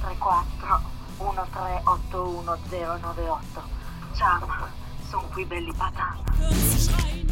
034 1381098. Ciao, sono qui belli patata.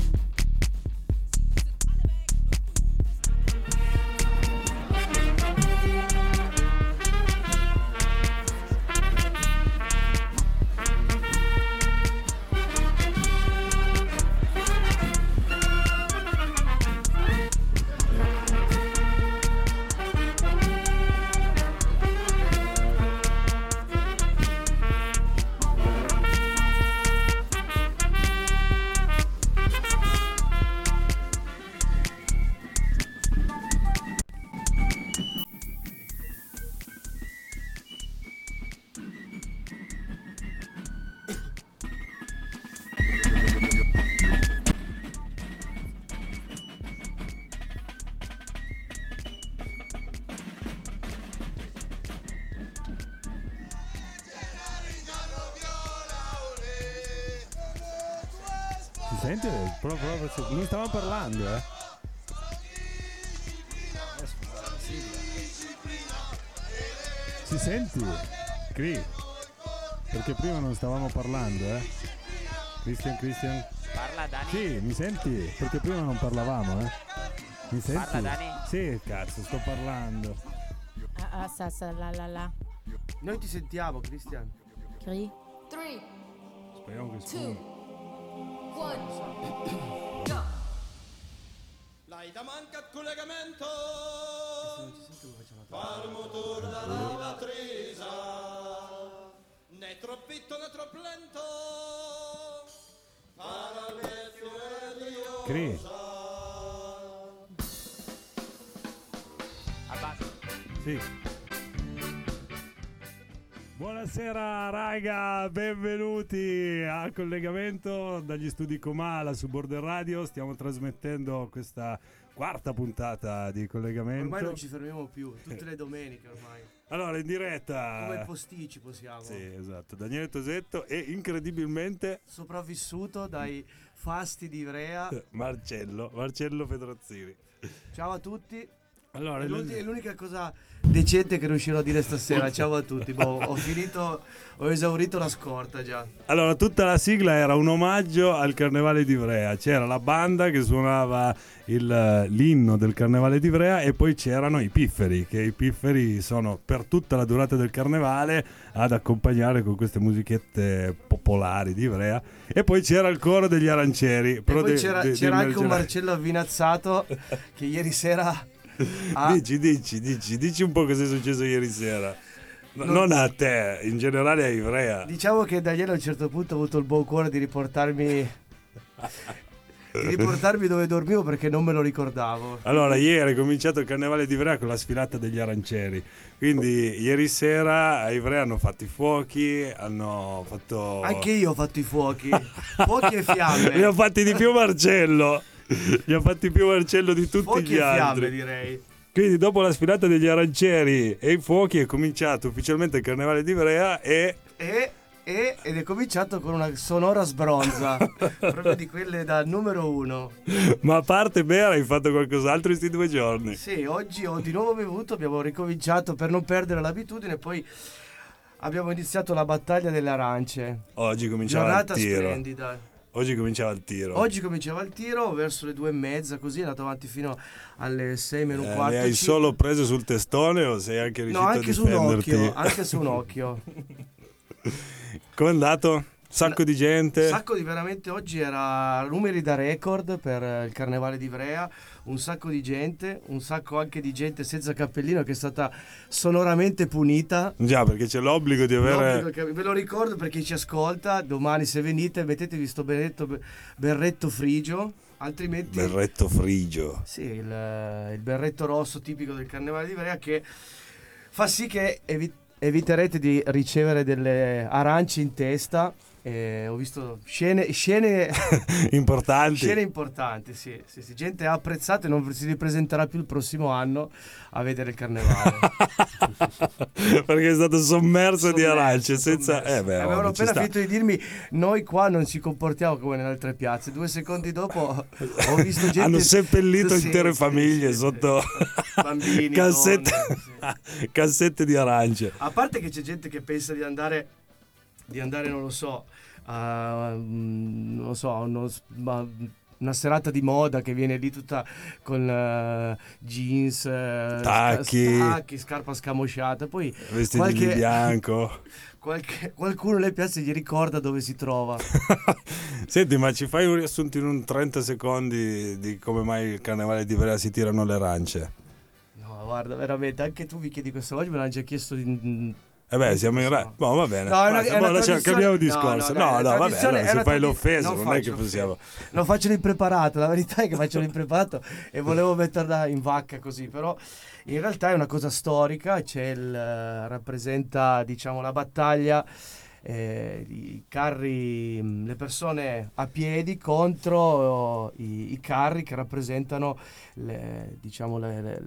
Parlando, eh. Si senti? Cri. Perché prima non stavamo parlando, eh. Christian, Christian. Parla Dani. Sì, mi senti? Perché prima non parlavamo, eh. Mi senti? Parla, Dani. Sì, cazzo, sto parlando. Ah, ah, sa, sa, la, la, la. Noi ti sentiamo, Cristian. Cri. Three, Speriamo che two, suoni. one, go. L'Aida manca il collegamento Far motore dalla tresa Né troppito né troppo lento e Cri. Abbassa. Sì. Buonasera raga, benvenuti al collegamento dagli studi Comala su Border Radio. Stiamo trasmettendo questa quarta puntata di collegamento. Ormai non ci fermiamo più, tutte le domeniche ormai. Allora, in diretta. Come posticipo siamo. Sì, esatto. Daniele Tosetto e incredibilmente Sopravvissuto dai fasti di Ivrea. Marcello, Marcello Pedrozzini. Ciao a tutti. Allora, È l'ulti- è l'unica cosa decente che riuscirò a dire stasera. Ciao a tutti. Boh, ho finito, ho esaurito la scorta già. Allora, tutta la sigla era un omaggio al Carnevale di Ivrea. C'era la banda che suonava il- l'inno del Carnevale di Ivrea e poi c'erano i pifferi, che i pifferi sono per tutta la durata del Carnevale ad accompagnare con queste musichette popolari di Ivrea. E poi c'era il coro degli arancieri. E poi de- c'era, de- c'era anche un. Marcello Avvinazzato che ieri sera ha, Dici, dici, dici, dici un po' cosa è successo ieri sera. No- Non- non a te, in generale a Ivrea. Diciamo che Daniele a un certo punto ha avuto il buon cuore di riportarmi di riportarmi dove dormivo perché non me lo ricordavo. Allora, ieri è cominciato il carnevale di Ivrea con la sfilata degli arancieri. Quindi, ieri sera a Ivrea hanno fatto i fuochi, hanno fatto. Anche io ho fatto i fuochi, fuochi e Li ha fiamme. fatti di più Marcello. Li ha fatti più Marcello di tutti Fuochi gli e fiamme altri. direi. Quindi, dopo la sfilata degli arancieri e i fuochi, è cominciato ufficialmente il carnevale di Ivrea e. E, e- ed è cominciato con una sonora sbronza, proprio di quelle da numero uno. Ma a parte bere, hai fatto qualcos'altro in questi due giorni? Sì, oggi ho di nuovo bevuto, abbiamo ricominciato per non perdere l'abitudine, poi abbiamo iniziato la battaglia delle arance. Oggi cominciava Giornata il tiro. splendida. Oggi cominciava il tiro. Oggi cominciava il tiro verso le due e mezza, così è andato avanti fino alle sei meno Eh, quarto. le hai solo prese sul testone o sei anche riuscito No, anche a su un difenderti? occhio, anche su un occhio. Com'è andato? Sacco di gente. Sacco di veramente oggi era numeri da record per il carnevale di Ivrea, un sacco di gente, un sacco anche di gente senza cappellino che è stata sonoramente punita. Già, perché c'è l'obbligo di avere. L'obbligo ve lo ricordo per chi ci ascolta, domani se venite mettetevi sto benedetto be- berretto frigio, altrimenti... Berretto frigio. Sì, il, il berretto rosso tipico del carnevale di Ivrea che fa sì che evi- eviterete di ricevere delle arance in testa. E ho visto scene, scene, Importanti. scene importanti, sì, sì, sì. Gente ha apprezzato e non si ripresenterà più il prossimo anno a vedere il carnevale. perché è stato sommerso, di Sommerso, arance. Senza... Eh beh, Avevano ci appena finito di dirmi noi qua non ci comportiamo come nelle altre piazze. Due secondi dopo ho visto gente... Hanno seppellito Sì, intere famiglie sotto. Bambini, cassette. Cassette di arance. A parte che c'è gente che pensa di andare, di andare non lo so, a, mm, non lo so, uno ma- una serata di moda che viene lì tutta con eh, jeans, eh, Tacchi. tacchi, scarpa scamosciata. Poi Vestiti qualche- di bianco. qualche- qualcuno le piace gli ricorda dove si trova. Senti, ma ci fai un riassunto in un 30 secondi di come mai il carnevale di Ivrea si tirano le arance? No, guarda, veramente, anche tu mi chiedi questo oggi, me l'hanno già chiesto di... Eh beh, siamo in ra- boh, va bene. No, è una- Basta, è una lasciamo- tradizione- cambiamo no, discorso. no, No, dai, no, allora, è se fai l'offeso, non non, è che possiamo. Lo faccio l'impreparato, la verità è che faccio l'impreparato e volevo metterla in vacca così, però in realtà è una cosa storica, c'è il, eh, rappresenta diciamo la battaglia, eh, i carri, mh, le persone a piedi contro eh, i, i carri che rappresentano le, diciamo le- le-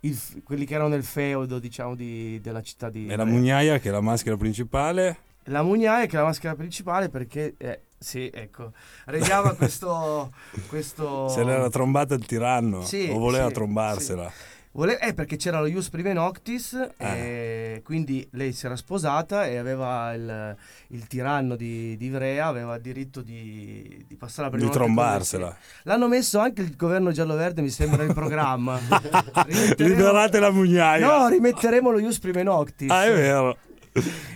il quelli che erano nel feudo diciamo di- della città di E la mugnaia, che è la maschera principale, la mugnaia che è la maschera principale perché, eh, sì, ecco, regnava questo... questo... se l'era trombata il tiranno. Sì, o voleva sì, trombarsela. Vole- eh, perché c'era lo Ius Prime Noctis, Ah. e quindi lei si era sposata e aveva il, il tiranno di, di Ivrea, aveva il diritto di, di passare la prima Di trombarsela. L'hanno messo anche il governo giallo-verde, mi sembra, in programma. Liberate la mugnaia. No, rimetteremo lo Ius Prime Noctis. ah, è vero.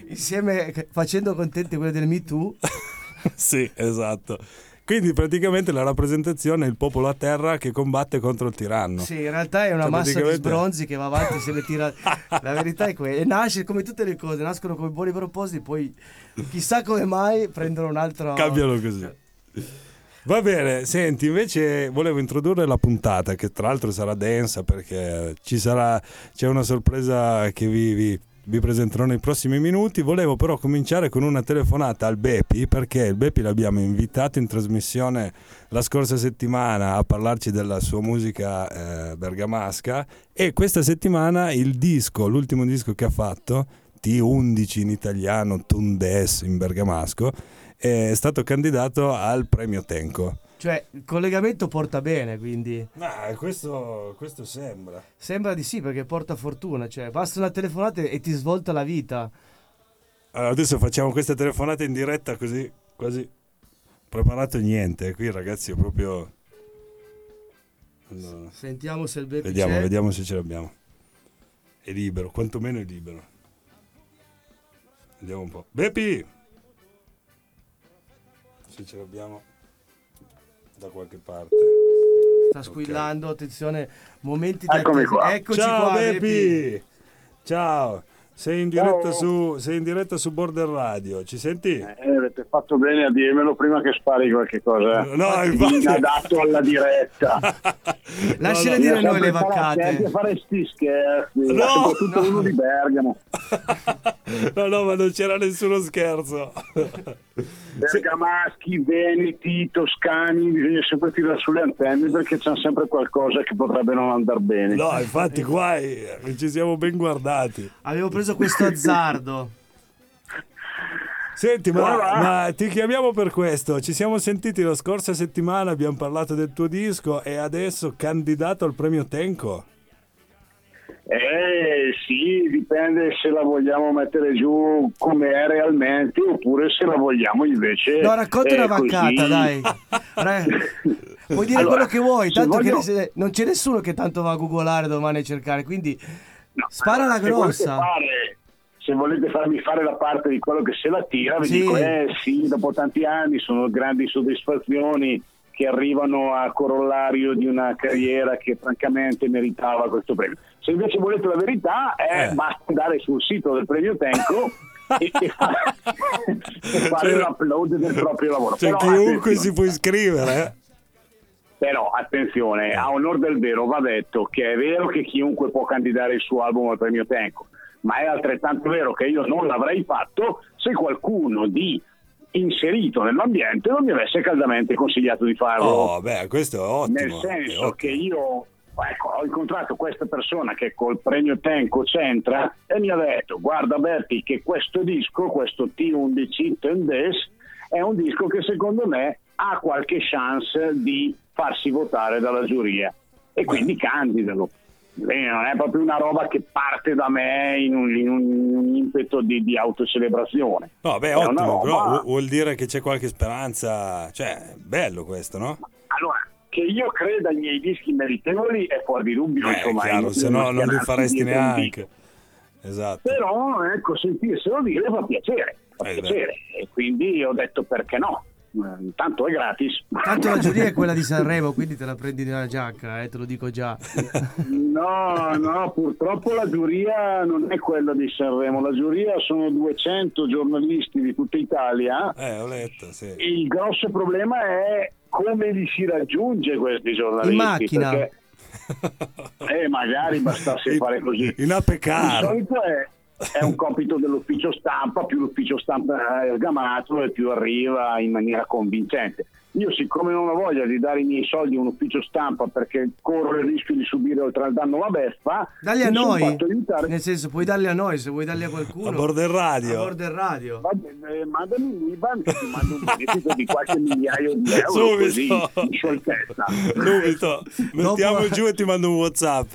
Insieme, facendo contenti quelli del Me Too. sì, esatto. Quindi praticamente la rappresentazione è il popolo a terra che combatte contro il tiranno. Sì, in realtà è una Cioè, massa di praticamente- sbronzi che va avanti se le tira. La verità è quella. E nasce come tutte le cose, nascono come buoni propositi, poi chissà come mai prendono un altro. Cambiano così. Va bene, senti, invece volevo introdurre la puntata che tra l'altro sarà densa perché ci sarà, c'è una sorpresa che vi, vi- vi presenterò nei prossimi minuti. Volevo però cominciare con una telefonata al Bepi perché il Bepi l'abbiamo invitato in trasmissione la scorsa settimana a parlarci della sua musica eh, bergamasca e questa settimana il disco, l'ultimo disco che ha fatto, T11 in italiano, Tundes in bergamasco, è stato candidato al premio Tenco. Cioè, il collegamento porta bene, quindi. Ma questo, questo sembra. Sembra di sì, perché porta fortuna. Cioè, basta una telefonata e ti svolta la vita. Allora, adesso facciamo questa telefonata in diretta così, quasi preparato niente. Qui ragazzi è proprio... Allora, Sentiamo se il Beppe vediamo, c'è. vediamo se ce l'abbiamo. È libero, quantomeno è libero. Vediamo un po'. Bepi! Se ce l'abbiamo da qualche parte. Sta squillando, attenzione, momenti di Eccomi qua. Eccoci Ciao qua, Bepi! Ciao! Sei in diretta, Ciao. su, sei in diretta su Border Radio, ci senti? Eh, avete fatto bene a dirmelo prima che spari qualche cosa. No, eh. infatti. Inadatto alla diretta. Lasciale No, no, dire noi le vaccate. Anche fare sti scherzi, No, soprattutto no. uno di Bergamo. No, no, ma non c'era nessuno scherzo. Bergamaschi, veneti, toscani, bisogna sempre tirare sulle antenne perché c'è sempre qualcosa che potrebbe non andare bene. No, infatti qua eh, ci siamo ben guardati. Avevo preso questo azzardo. Senti, ma, ma ti chiamiamo per questo. Ci siamo sentiti la scorsa settimana, abbiamo parlato del tuo disco e adesso candidato al premio Tenco. Eh sì, dipende se la vogliamo mettere giù come è realmente oppure se la vogliamo invece. No, racconta eh, una vaccata, dai. Puoi dire Allora, quello che vuoi, se tanto voglio- che non c'è nessuno che tanto va a googolare domani a cercare, quindi No, spara la se grossa. fare- se volete farmi fare la parte di quello che se la tira, vi Sì. dico, eh sì, dopo tanti anni sono grandi soddisfazioni che arrivano a corollario di una carriera che francamente meritava questo premio. Se invece volete la verità, eh, Eh. basta andare sul sito del premio Tenco e, e e fare Cioè- l'upload del proprio lavoro. Cioè, Però chiunque si può iscrivere. eh. però attenzione, a onor del vero va detto che è vero che chiunque può candidare il suo album al premio Tenco, ma è altrettanto vero che io non l'avrei fatto se qualcuno di inserito nell'ambiente non mi avesse caldamente consigliato di farlo. Oh, beh, questo è ottimo. Nel senso ottimo. che io ecco, ho incontrato questa persona che col premio Tenco c'entra e mi ha detto guarda Berti che questo disco, questo T11 Tendes, è un disco che secondo me ha qualche chance di farsi votare dalla giuria e quindi candidalo. Quindi non è proprio una roba che parte da me in un, in un- impeto di, di autocelebrazione. No, beh, È ottimo, però vuol dire che c'è qualche speranza, cioè, bello questo, no? Allora, che io creda ai miei dischi meritevoli è fuori di dubbio, Eh, insomma. chiaro, se no non li faresti neanche. Esatto. Però, ecco, sentirselo dire fa piacere, fa Eh, piacere. E quindi ho detto perché no. Eh, Tanto è gratis. Tanto la giuria è quella di Sanremo, quindi te la prendi nella giacca, eh, te lo dico già. No, no, purtroppo la giuria non è quella di Sanremo, la giuria sono 200 giornalisti di tutta Italia Eh, ho letto, sì. il grosso problema è come li si raggiunge questi giornalisti. In macchina. perché, eh, magari bastasse In- fare così. in Di car. solito è, è un compito dell'ufficio stampa, più l'ufficio stampa è sgamato e più arriva in maniera convincente. Io siccome non ho voglia di dare i miei soldi a un ufficio stampa perché corro il rischio di subire oltre al danno la beffa, Dalli a noi, nel senso puoi darli a noi, se vuoi darli a qualcuno. A border radio. A border radio. Va bene, eh, mandami l'Iban che ti mando un bonifico di qualche migliaio di euro Subito. così in scioltezza. Subito. Mettiamo Dopo- giù e ti mando un WhatsApp.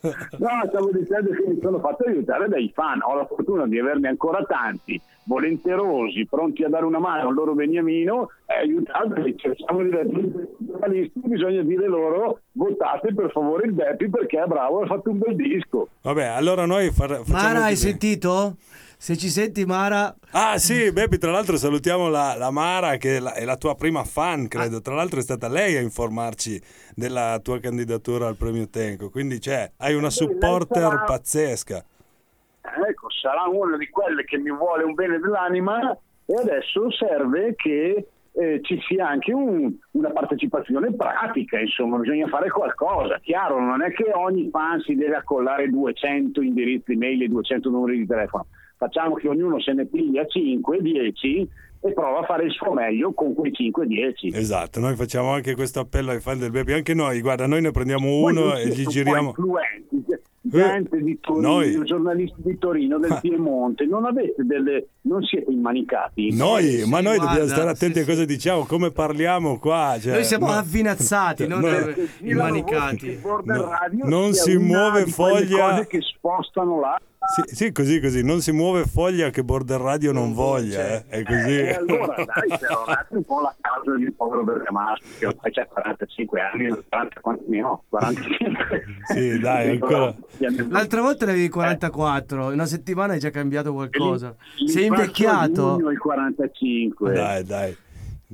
No, stavo dicendo che mi sono fatto aiutare dai fan, ho la fortuna di averne ancora tanti, volenterosi, pronti a dare una mano al loro beniamino e aiutarli, cerchiamo di raggiungere i giornalisti, bisogna dire loro votate per favore il Beppi perché è bravo, ha fatto un bel disco. Vabbè, allora noi far- Mara, hai sentito? Se ci senti, Mara, Ah sì, Beppi, tra l'altro salutiamo la, la Mara che è la, è la tua prima fan, credo. Tra l'altro è stata lei a informarci della tua candidatura al premio Tenco. Quindi cioè, hai una supporter sarà- pazzesca. Ecco, sarà una di quelle che mi vuole un bene dell'anima e adesso serve che eh, ci sia anche un- una partecipazione pratica, insomma, bisogna fare qualcosa. Chiaro, non è che ogni fan si deve accollare 200 indirizzi mail e 200 numeri di telefono. Facciamo che ognuno se ne piglia 5, 10 e prova a fare il suo meglio con quei 5, 10. Esatto, noi facciamo anche questo appello ai fan del Beppi. Anche noi, guarda, noi ne prendiamo uno e gli giriamo. influenti, gente di Torino, Noi- giornalisti di Torino, del Ma- Piemonte, non avete delle. non siete immanicati. Noi, Sì, ma sì, noi guarda, dobbiamo stare attenti sì, a cosa diciamo, come parliamo qua. cioè, noi siamo no- avvinazzati, non No. eh, immanicati. No, radio non si muove foglia- cose che spostano là. Sì, sì, così, così. Non si muove foglia che Border Radio non, Non voglia. voglia. eh. È così. E allora dai, terrorate un po' la causa del povero bergamasco che ormai c'ha 45 anni, 40 quanti ne ho? 45. Sì, dai, ancora. L'altra volta ne avevi 44, in una settimana hai già cambiato qualcosa. Sei invecchiato? giugno il 45. Dai, dai.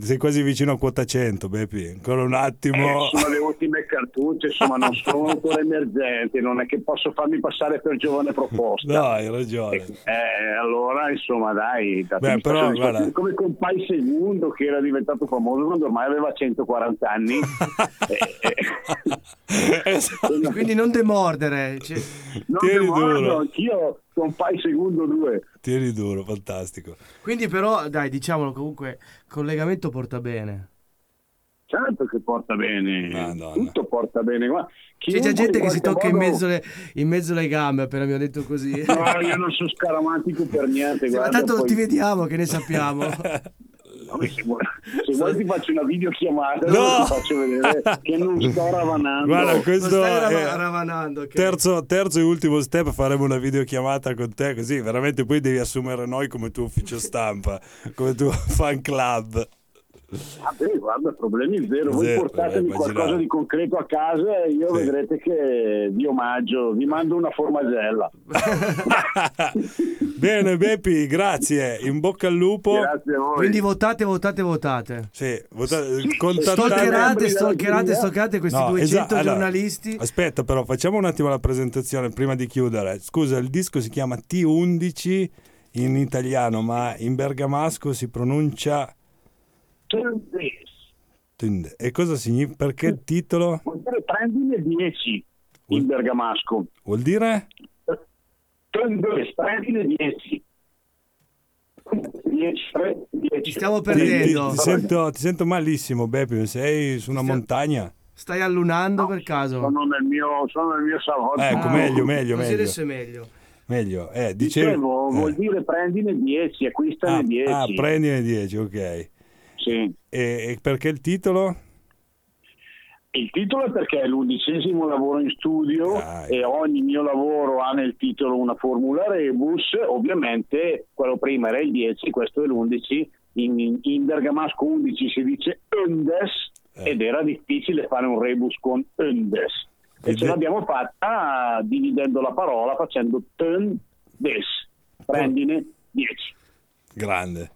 Sei quasi vicino a quota 100, Beppi. Ancora un attimo. Eh, sono le ultime cartucce, insomma, non sono ancora emergenti, non è che posso farmi passare per giovane proposta. No, hai ragione. Eh, allora, insomma, dai, Beh, però, guarda- come Compai Segundo che era diventato famoso quando ormai aveva 140 anni. Eh, eh, Esatto. Quindi non demordere. cioè- non Tieni demordo, duro. Anch'io Compai Segundo 2. Tieni duro, fantastico. Quindi però, dai, diciamolo comunque, collegamento porta bene. Certo che porta bene, Madonna. tutto porta bene. Guarda, C'è già gente che si tocca in modo- mezzo, le, in mezzo alle gambe appena mi ha detto così. No, io non sono scaramantico per niente. Sì, ma guarda, tanto non poi- ti vediamo, che ne sappiamo. Vabbè, se vuoi, se vuoi ti faccio una videochiamata No! ti faccio vedere che non sto ravanando. Guarda, Non questo stai rava- è ravanando. ok. terzo, terzo e ultimo step. Faremo una videochiamata con te, così veramente poi devi assumere noi come tuo ufficio stampa, come tuo fan club. Vabbè, guarda, problemi zero. Voi Zero, portatemi eh, qualcosa di concreto a casa e io Sì. vedrete che vi omaggio, vi mando una formagella. Bene, Beppi, grazie. In bocca al lupo. Grazie a voi. Quindi votate, votate, votate. Sì, vota- Sì, contattate- Stalkerate, stalkerate, questi No, 200 esatto, allora, giornalisti. aspetta, però, facciamo un attimo la presentazione prima di chiudere. Scusa, il disco si chiama T11 in italiano, ma in bergamasco si pronuncia. Tund. E cosa significa? Perché il titolo Vuol dire prendine 10 in bergamasco. vuol dire? Prendine 10. 10, 10. Ti stiamo Ti, ti- perdendo. ti sento, ti sento malissimo, Beppi. Sei su una montagna? Stai allunando per caso? Sono nel mio, sono nel mio salotto. Ecco, meglio, meglio, Così meglio. adesso è meglio. Meglio. Eh, Dicevo, vuol eh. dire prendine 10, acquistane Ah, 10. ah, prendine 10, ok. E, Sì. e perché il titolo? Il titolo è perché è l'undicesimo lavoro in studio Dai. e ogni mio lavoro ha nel titolo una formula rebus, ovviamente quello prima era il 10, questo è l'11, in, in bergamasco 11 si dice undes Eh. ed era difficile fare un rebus con undes e E ce de- l'abbiamo fatta dividendo la parola facendo ten des, prendine 10. Grande.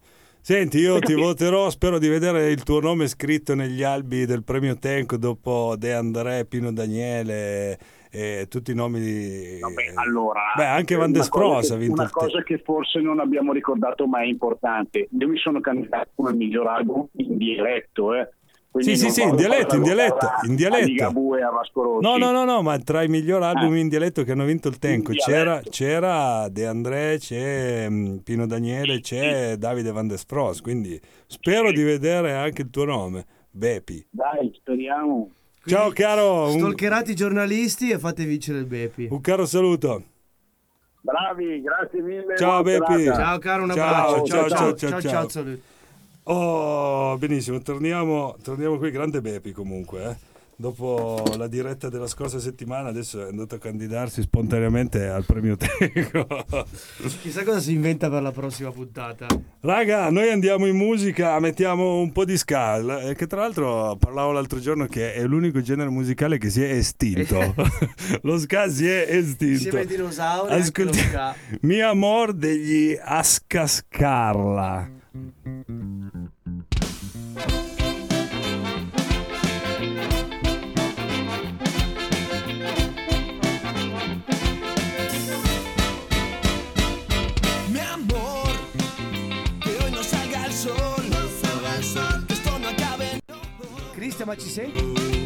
Senti, io ti voterò, spero di vedere il tuo nome scritto negli albi del premio Tenco dopo De André, Pino Daniele e tutti i nomi di... Vabbè, allora, Beh, anche Van der Spross cosa ha vinto Una cosa che forse non abbiamo ricordato ma è importante. Io mi sono candidato come miglior album in dialetto, eh. Quindi Sì, sì, sì, in dialetto, in dialetto, in dialetto. e. No, no, no, no, ma tra i migliori album Eh. in dialetto che hanno vinto il Tenco c'era, c'era De André, c'è mm, Pino Daniele, c'è Davide Van der Spross, quindi spero di vedere anche il tuo nome, Bepi. Dai, speriamo. Ciao caro, un, Stalkerate i giornalisti e fate vincere il Bepi. un caro saluto. Bravi, grazie mille. Ciao, Bepi. Ciao caro, un Ciao, abbraccio. ciao, ciao, ciao, ciao. ciao, saluti. Oh, benissimo, torniamo, torniamo qui, grande Bepi comunque, eh. Dopo la diretta della scorsa settimana, adesso è andato a candidarsi spontaneamente al premio Tenco. Chissà cosa si inventa per la prossima puntata. Raga, noi andiamo in musica, mettiamo un po' di ska, eh, che tra l'altro parlavo l'altro giorno che è l'unico genere musicale che si è estinto. lo ska si è estinto. Insieme ai dinosauri, Ascolti- lo ska. Mi amor degli Ascascarla. Mi Cristian, ma ci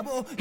utopía se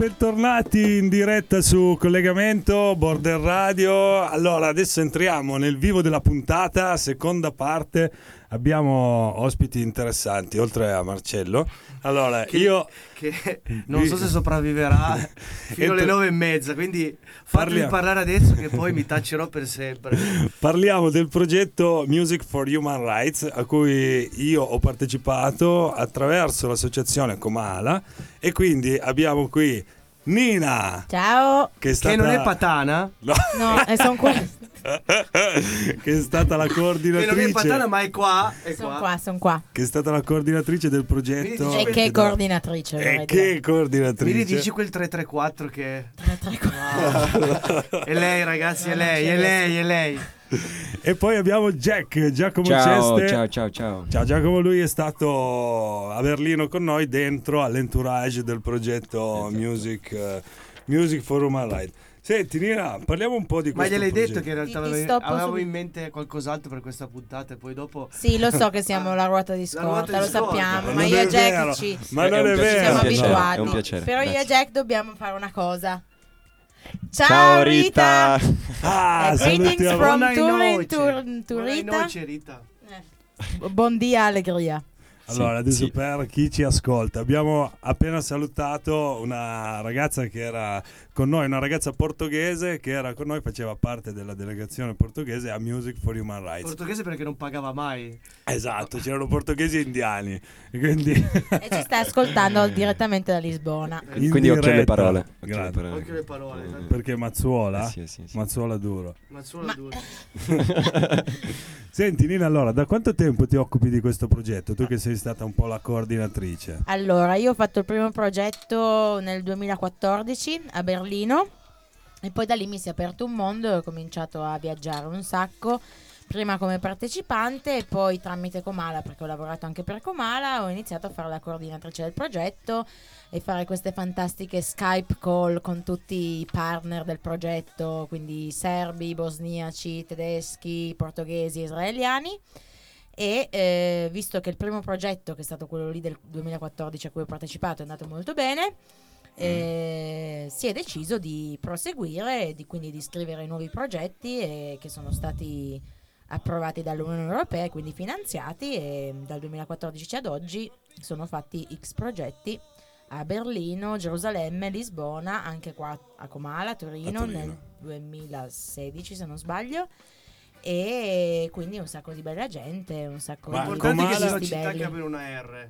bentornati in diretta su collegamento Border Radio. Allora, adesso entriamo nel vivo della puntata, seconda parte. abbiamo ospiti interessanti, oltre a Marcello. Allora, io... Che non so se sopravviverà fino alle nove e mezza, quindi fatemi parlare adesso che poi mi taccerò per sempre. Parliamo del progetto Music for Human Rights a cui io ho partecipato attraverso l'associazione Comala e quindi abbiamo qui Nina Ciao. che è stata Che non è patana, No. No, sono qua. che è stata la che non coordinatrice è patana ma è qua, è Sono qua. qua, sono qua. che è stata la coordinatrice del progetto E che coordinatrice. e che dire. Mi coordinatrice dici quel 334 che... Tre, tre, quattro. È lei ragazzi, è No, lei, è lei, è lei. e poi abbiamo Jack Giacomo Ciao, Ceste ciao, ciao, ciao. Ciao Giacomo, lui è stato a Berlino con noi dentro all'entourage del progetto Esatto. Music, eh, Music for Human Rights. Senti Nina, parliamo un po' di Ma questo gliel'hai progetto. detto che in realtà Ti- ti avevo, su- in mente qualcos'altro per questa puntata e poi dopo... Sì, lo so che siamo la ruota di scorta, lo sappiamo, Ma ma io e Jack vero, ci ma non è vero. siamo abituati. è un piacere, Però io e. Jack dobbiamo fare una cosa. Ciao, Ciao Rita. Rita. Ah, greetings from Turin, noce. Tur- to Buona Rita. noce, Rita. Eh. Buon dia, allegria. Allora, adesso sì. per chi ci ascolta, abbiamo appena salutato una ragazza che era con noi, una ragazza portoghese che era con noi, faceva parte della delegazione portoghese a Music for Human Rights. Portoghese perché non pagava mai. esatto, c'erano portoghesi e indiani. E quindi E ci sta ascoltando direttamente da Lisbona. in Quindi occhio alle diretta. parole. Occhio alle Grazie. parole. Occhio alle parole, tanto- Perché Mazzuola? Eh, sì, sì, sì. Mazzuola duro. Ma solo Ma- due. Senti Nina, allora, da quanto tempo ti occupi di questo progetto? Tu che sei stata un po' la coordinatrice. Allora, io ho fatto il primo progetto nel 2014 a Berlino e poi da lì mi si è aperto un mondo e ho cominciato a viaggiare un sacco. Prima come partecipante e poi tramite Comala, perché ho lavorato anche per Comala, ho iniziato a fare la coordinatrice del progetto e fare queste fantastiche Skype call con tutti i partner del progetto, quindi serbi, bosniaci, tedeschi, portoghesi, israeliani. E eh, visto che il primo progetto, che è stato quello lì del 2014 a cui ho partecipato, è andato molto bene, eh, si è deciso di proseguire e di, quindi di iscrivere nuovi progetti eh, che sono stati approvati dall'Unione Europea e quindi finanziati e dal 2014 ad oggi sono fatti X progetti a Berlino, Gerusalemme, Lisbona, anche qua a Comala, Torino, A Torino. nel 2016 se non sbaglio e quindi un sacco di bella gente, un sacco Ma di L'importante è che sia una città belli. che abbia una R.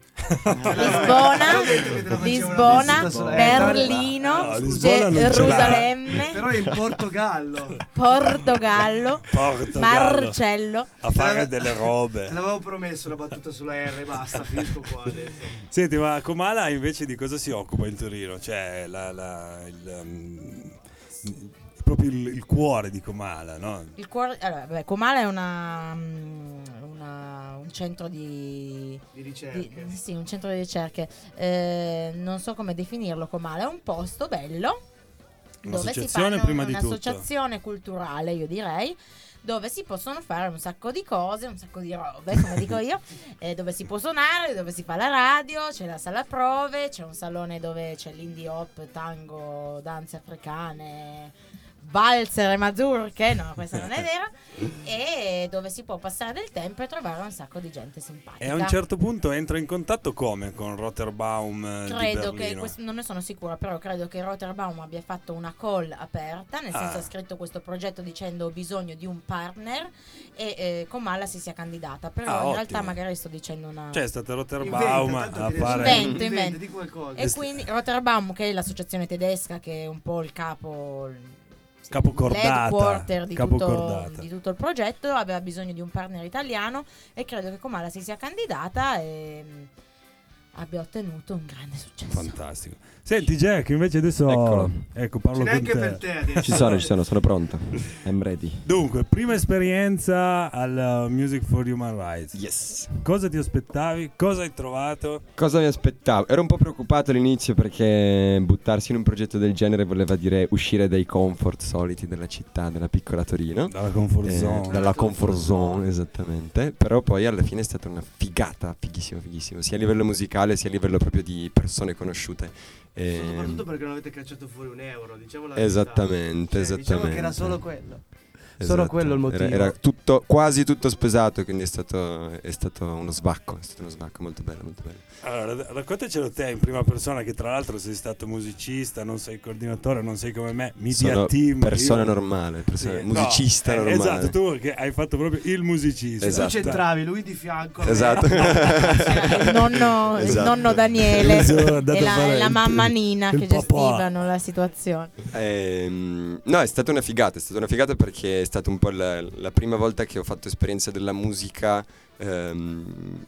Lisbona, la Lisbona, Berlino, No, Lisbona. Gerusalemme, Però è in Portogallo. Portogallo, Portogallo. Marcello. a fare delle robe. Te l'avevo promesso una battuta sulla R, basta, finisco qua adesso. Senti, ma Comala invece di cosa si occupa in Torino? Cioè, la- la- il, um, proprio il, il cuore di Comala, no? Il cuore, allora, vabbè, Comala è una, mm, una- un centro di, Di di- ricerche. sì, un centro di ricerche. Eh, non so come definirlo Comala, è un posto bello dove si prima di tutto. un'associazione culturale, io direi. Dove si possono fare un sacco di cose, un sacco di robe, come dico io, eh, dove si può suonare, dove si fa la radio, c'è la sala prove, c'è un salone dove c'è l'indie hop, tango, danze africane, valzer e mazurche, no, questa non è vera, e dove si può passare del tempo e trovare un sacco di gente simpatica. E a un certo punto entra in contatto come con Rotterbaum eh, di Credo che, questo- non ne sono sicura, però credo che Rotterbaum abbia fatto una call aperta, nel senso Ah. ha scritto questo progetto dicendo ho bisogno di un partner e eh, Comalla si sia candidata, però Ah, in ottimo. realtà magari sto dicendo una... Cioè è stato Rotterbaum a fare... Invento, invento. di qualcosa. E quindi Rotterbaum, che è l'associazione tedesca, che è un po' il capo... Capocordata, l'headquarter di tutto, di tutto il progetto, aveva bisogno di un partner italiano e credo che Comala si sia candidata e mh, abbia ottenuto un grande successo. Fantastico. Senti Jack, invece adesso... Eccolo. Ecco, Ce parlo n'è con anche te. per te adesso. Ci sono, ci sono, sono pronto. I'm ready. Dunque, prima esperienza al uh, Music for Human Rights. Yes. Cosa ti aspettavi? Cosa hai trovato? Cosa mi aspettavo? Ero un po' preoccupato all'inizio perché buttarsi in un progetto del genere voleva dire uscire dai comfort soliti della città, della piccola Torino. Dalla comfort Eh, zone. dalla comfort zone, esattamente. Però poi alla fine è stata una figata, fighissimo, fighissimo, sia a livello musicale sia a livello proprio di persone conosciute. Soprattutto perché non avete cacciato fuori un euro, diciamo la Esattamente, verità. Cioè, Diciamo che era esattamente. solo quello. Solo quello il Era- motivo. Era, tutto, quasi tutto spesato, quindi è stato, è stato uno svacco. È stato uno svacco molto bello, molto bello. Allora, raccontacelo te in prima persona, che tra l'altro sei stato musicista, non sei coordinatore, non sei come me, media Sono team. persona io- normale, persona- Sì, musicista no, eh, normale. Esatto, tu che hai fatto proprio il musicista. Esatto. Tu c'entravi, lui di fianco. Esatto. il nonno, il Esatto. nonno Daniele e la, la il- mamma Nina il che papà. gestivano la situazione. Ehm, no, è stata una figata, è stata una figata perché è stata un po' la, la prima volta che ho fatto esperienza della musica ehm,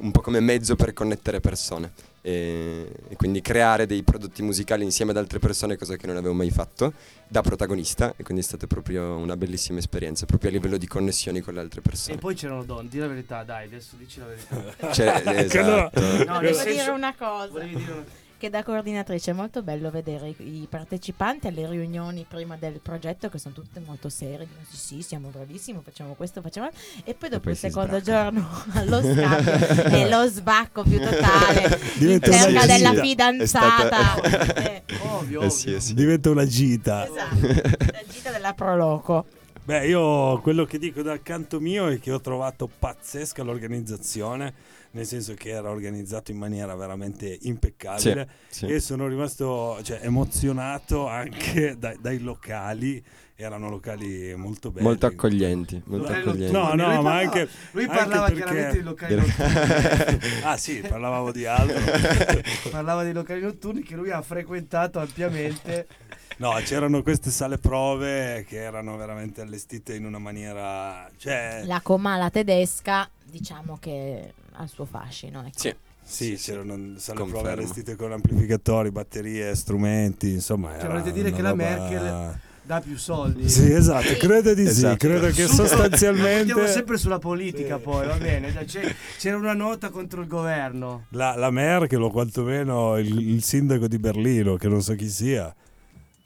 un po' come mezzo per connettere persone e, e quindi creare dei prodotti musicali insieme ad altre persone, cosa che non avevo mai fatto, da protagonista e quindi è stata proprio una bellissima esperienza, proprio a livello di connessioni con le altre E persone. poi c'erano donne, di la verità, dai, adesso dici la verità. Cioè, no. esatto. No, nel Devo senso- dire una cosa. Volevi dire una Che da coordinatrice è molto bello vedere i, partecipanti alle riunioni prima del progetto che sono tutte molto serie, dicono sì sì siamo bravissimi, facciamo questo, facciamo e poi dopo poi il secondo sbracano. giorno allo scambio è lo sbacco più totale in Diventa una cerca della fidanzata. È stata- Eh, Ovvio, Eh ovvio. sì, eh sì. Diventa una gita. esatto, la gita della Proloco. Beh, io quello che dico dal canto mio è che ho trovato pazzesca l'organizzazione, nel senso che era organizzato in maniera veramente impeccabile Sì. e sono rimasto cioè, emozionato anche dai, dai locali, erano locali molto belli. Molto accoglienti, molto accoglienti. No, no, Lui ma parlava- anche Lui anche parlava perché- chiaramente di locali notturni. Ah sì, parlavamo di altro. parlava dei locali notturni che lui ha frequentato ampiamente. No, c'erano queste sale prove che erano veramente allestite in una maniera... Cioè, La comala tedesca diciamo che ha il suo fascino. Ecco. Sì. Sì, c'erano sale Confermo. prove allestite con amplificatori, batterie, strumenti, insomma. Cioè, volete dire che la Merkel dà più soldi. Sì, esatto, credo di Esatto. sì, credo che sostanzialmente Andiamo sempre sulla politica Sì. poi, va bene. C'era una nota contro il governo. la, la Merkel o quantomeno il, il sindaco di Berlino, che non so chi sia,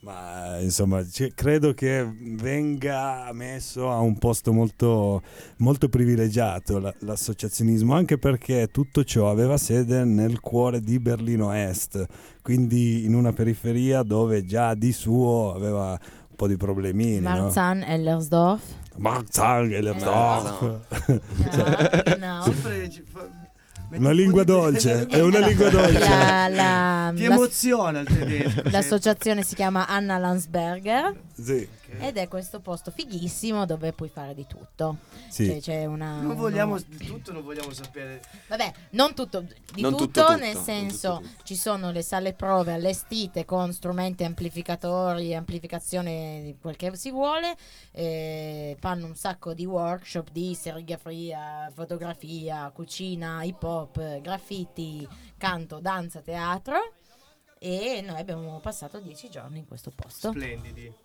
ma insomma c- credo che venga messo a un posto molto, molto privilegiato la- l'associazionismo, anche perché tutto ciò aveva sede nel cuore di Berlino Est, quindi in una periferia dove già di suo aveva un po' di problemini. no? Marzahn, Ellersdorf. Marzahn, Ellersdorf. Ja, genau. Sempre Una lingua dolce, è una lingua dolce. La- la- Ti emoziona il tedesco. l'associazione si chiama Anna Landsberger Sì, ed è questo posto fighissimo dove puoi fare di tutto. sì. Cioè, c'è una, Non vogliamo uno- di tutto, non vogliamo sapere. Vabbè, non tutto, di Non tutto, tutto, tutto, nel non senso tutto, tutto. ci sono le sale prove allestite con strumenti amplificatori, amplificazione di quel che si vuole, eh, fanno un sacco di workshop di serigrafia, fotografia, cucina, hip hop, graffiti, canto, danza, teatro e noi abbiamo passato dieci giorni in questo posto. Splendidi.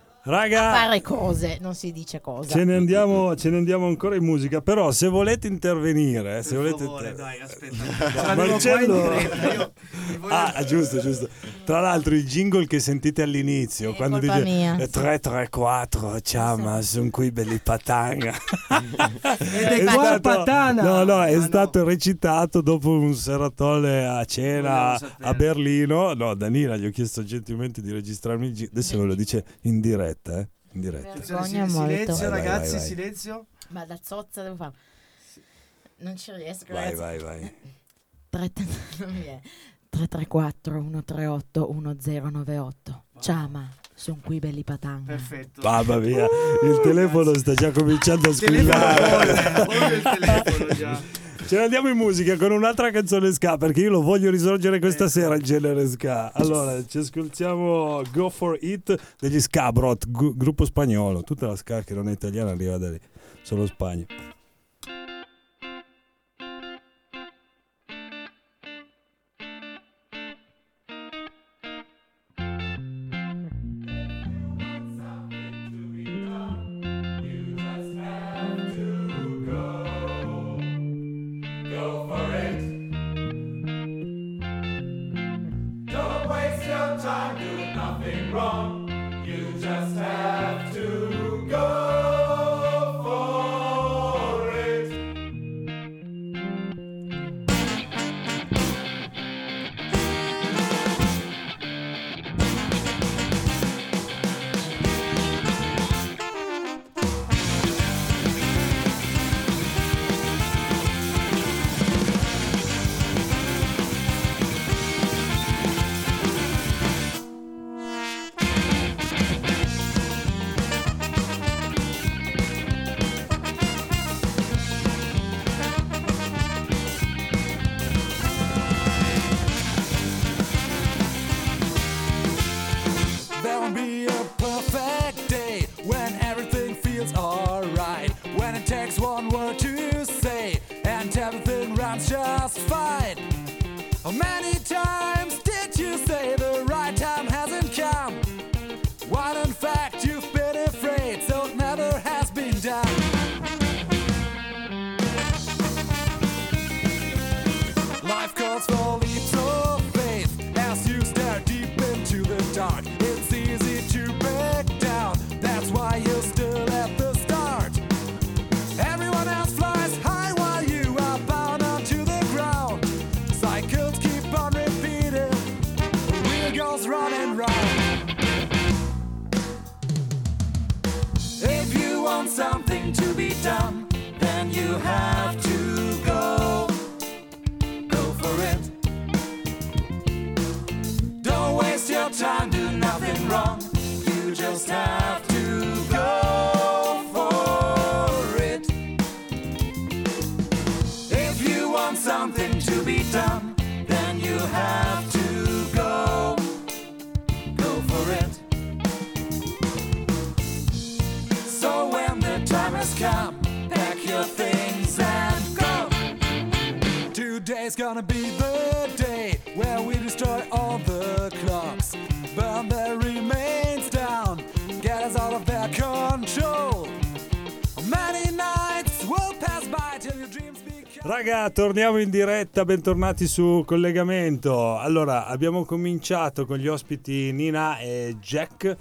Raga, Fare cose, non si dice cosa. ce ne, andiamo, ce ne andiamo ancora in musica, però se volete intervenire, eh, se Per volete favore, inter- dai, aspetta. Marcello- diretta, voglio- Ah, giusto, giusto. Tra l'altro il jingle che sentite all'inizio, È quando dice mia. "Eh, 334, ciao, ma sono qui belli patanga. Ed è qua patana. No, no, è Ah, no. stato recitato dopo un seratone a cena a Berlino. No, Danila gli ho chiesto gentilmente di registrarmi il jingle. Adesso ve lo dice in diretta, eh? In diretta. Attenzione, Vergogna sil- molto. Silenzio, Vai, ragazzi, vai, vai. silenzio. Ma da zozza devo fare. Non ci riesco, Vai, ragazzi. vai, vai. Tre- non mi è. 334 138 1098. Ciama, sono qui belli patanga. Perfetto. Mamma mia, il telefono sta già cominciando a Il telefono squillare. volle il telefono già. Ce ne andiamo in musica con un'altra canzone ska perché io lo voglio risorgere questa sera il genere ska. Allora, ci ascoltiamo Go For It degli Scabrot, gruppo spagnolo. Tutta la ska che non è italiana arriva da lì, solo Spagna. Torniamo in diretta, bentornati su collegamento. Allora, abbiamo cominciato con gli ospiti Nina e Jack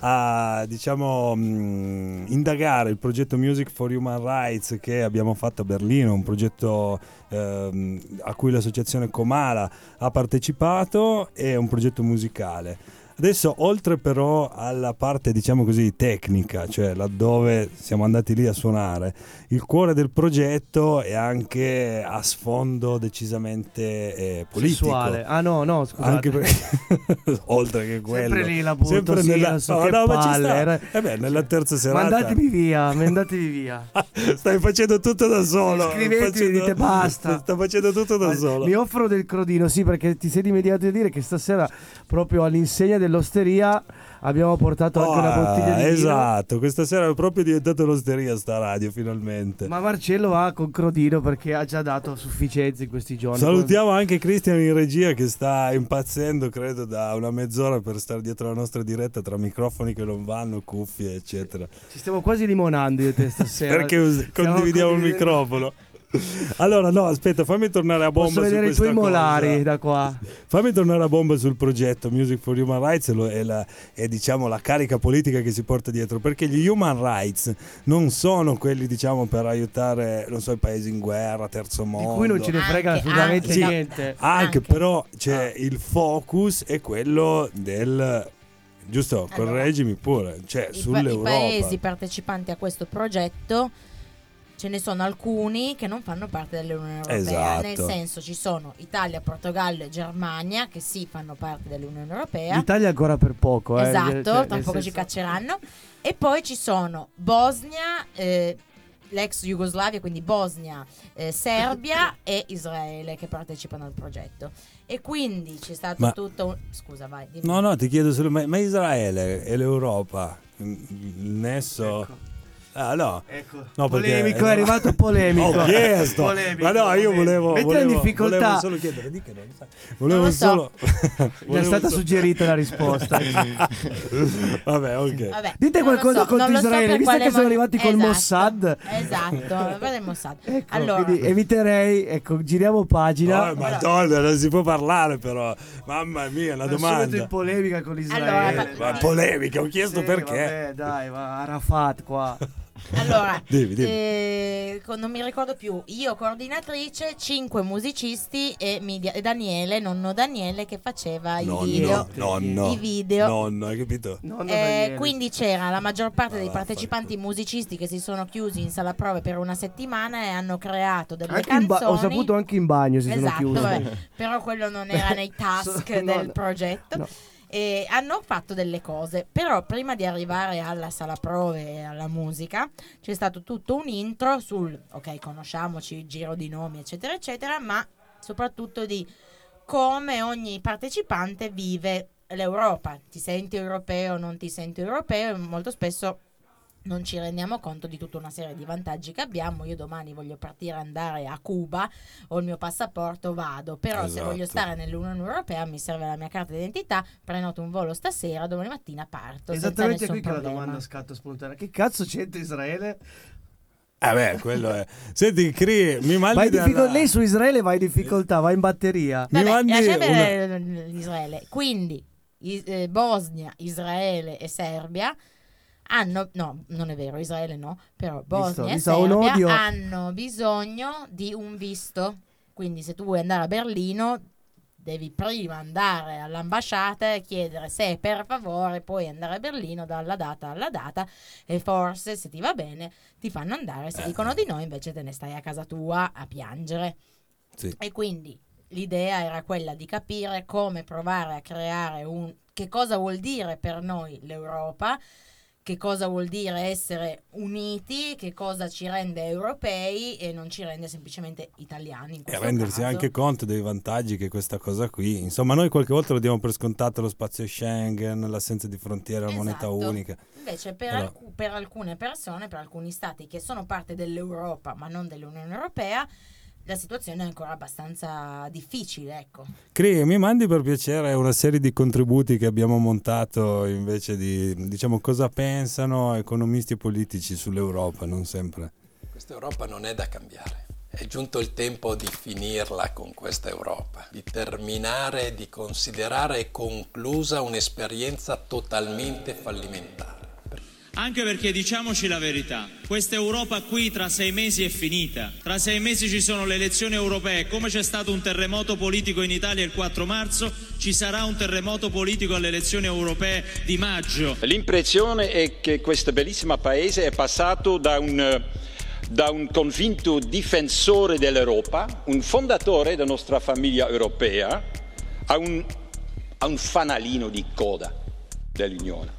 a diciamo mh, indagare il progetto Music for Human Rights che abbiamo fatto a Berlino, un progetto ehm, a cui l'associazione Comala ha partecipato e un progetto musicale. Adesso, oltre però alla parte, diciamo così, tecnica, cioè laddove siamo andati lì a suonare, il cuore del progetto è anche a sfondo decisamente eh, politico. Sessuale. Ah no, no, scusate. Anche perché, oltre che quello, Sempre lì la butto, sempre sì, nella, so, no, che no, ma Eh beh, nella terza serata, Mandatemi via, mandatevi via. stai facendo tutto da solo. Scrivetemi, Facendo- dite basta. Sta facendo tutto da solo. Mi offro del crodino, sì, perché ti sei dimenticato di dire che stasera, proprio all'insegna dell'osteria, abbiamo portato anche una Ah, bottiglia di vino. Esatto, questa sera è proprio diventata un'osteria sta radio finalmente. Ma Marcello va con crodino perché ha già dato sufficienza in questi giorni. Salutiamo anche Cristian in regia che sta impazzendo, credo, da una mezz'ora per stare dietro la nostra diretta tra microfoni che non vanno, cuffie, eccetera. Ci stiamo quasi limonando io te stasera. Perché us- condividiamo il microfono. Allora, no, aspetta, fammi tornare a bomba Posso su vedere i tuoi cosa. molari da qua. Fammi tornare a bomba sul progetto Music for Human Rights e, e la, e, diciamo la carica politica che si porta dietro, perché gli human rights non sono quelli diciamo per aiutare, non so, i paesi in guerra, terzo Di mondo. cui non ce ne frega Anche- assolutamente anche, niente. Anche, Anche. però c'è il focus è quello del giusto, Allora, correggimi pure, cioè I, pa- i sull'Europa. paesi partecipanti a questo progetto ce ne sono alcuni che non fanno parte dell'Unione Europea, Esatto. nel senso ci sono Italia, Portogallo e Germania che sì fanno parte dell'Unione Europea. L'Italia ancora per poco. eh, Esatto, cioè, tra poco ci senso- cacceranno. E poi ci sono Bosnia, eh, l'ex Jugoslavia, quindi Bosnia, eh, Serbia e Israele che partecipano al progetto. E quindi c'è stato Ma- tutto un... Scusa, vai. dimmi. No, no, ti chiedo solo, ma, ma Israele e l'Europa, il nesso... Ecco. Ah, no. Ecco. No, perché- polemico, è arrivato polemico. Ho chiesto, Polemico, ma no, io volevo, volevo, in difficoltà. volevo solo chiedere, di che non sai. Volevo Non lo so. solo. Mi è stata solo- suggerita la risposta. Vabbè, ok. Vabbè, Dite qualcosa so, contro so Israele, per visto che sono mo- arrivati col Esatto, Mossad. Esatto, Mossad. Ecco, allora, quindi eviterei, ecco, giriamo pagina. Oh, madonna, non si può parlare però. Mamma mia, una Non sono in domanda. polemica con Israele. Allora, Ma polemica, ho chiesto Sì, perché. Vabbè, dai, va, Arafat qua. allora Dimmi, dimmi. eh, non mi ricordo più. Io coordinatrice, cinque musicisti e, Midia- e Daniele, nonno Daniele, che faceva i video. Nonno, nonno. I video. Nonno, hai capito? Nonno Eh, quindi c'era la maggior parte dei Ah, partecipanti musicisti che si sono chiusi in sala prove per una settimana e hanno creato delle Anche in ba- canzoni. ho saputo anche in bagno si sono esatto, chiusi. vabbè, però quello non era nei task No, del no. progetto. No. E hanno fatto delle cose, però prima di arrivare alla sala prove e alla musica c'è stato tutto un intro sul ok, conosciamoci, giro di nomi, eccetera, eccetera, ma soprattutto di come ogni partecipante vive l'Europa. Ti senti europeo, non ti senti europeo, molto spesso non ci rendiamo conto di tutta una serie di vantaggi che abbiamo. Io domani voglio partire andare a Cuba, ho il mio passaporto, vado. Però se Esatto. voglio stare nell'Unione Europea mi serve la mia carta d'identità, prenoto un volo stasera, domani mattina parto. Esattamente senza qui nessun che la problema. domanda scatta spontanea. Che cazzo c'entra Israele? Eh beh, quello è. Senti, Cri, mi mandi difficol- Lei su Israele va in difficoltà, va in batteria. Mi Vabbè, mandi lascia una- perdere Israele. Quindi i- eh, Bosnia, Israele e Serbia hanno no, non è vero, Israele no, però Bosnia visto e un Serbia hanno bisogno di un visto. Quindi se tu vuoi andare a Berlino devi prima andare all'ambasciata e chiedere se per favore puoi andare a Berlino dalla data alla data e forse se ti va bene ti fanno andare, Eh. se dicono di no invece te ne stai a casa tua a piangere. Sì. E quindi l'idea era quella di capire come provare a creare un... che cosa vuol dire per noi l'Europa, che cosa vuol dire essere uniti, che cosa ci rende europei e non ci rende semplicemente italiani. In E rendersi caso. anche conto dei vantaggi che questa cosa qui. Insomma, noi qualche volta lo diamo per scontato lo spazio Schengen, l'assenza di frontiere, la moneta Esatto. unica. Invece per, Allora- alcu- per alcune persone, per alcuni stati che sono parte dell'Europa ma non dell'Unione Europea, la situazione è ancora abbastanza difficile, ecco. Cri, mi mandi per piacere una serie di contributi che abbiamo montato invece di, diciamo, cosa pensano economisti e politici sull'Europa, non sempre. Questa Europa non è da cambiare. È giunto il tempo di finirla con questa Europa, di terminare, di considerare conclusa un'esperienza totalmente fallimentare. Anche perché diciamoci la verità, questa Europa qui tra sei mesi è finita, tra sei mesi ci sono le elezioni europee, come c'è stato un terremoto politico in Italia il 4 marzo, ci sarà un terremoto politico alle elezioni europee di maggio. L'impressione è che questo bellissimo paese è passato da un, da un convinto difensore dell'Europa, un fondatore della nostra famiglia europea, a un, a un fanalino di coda dell'Unione.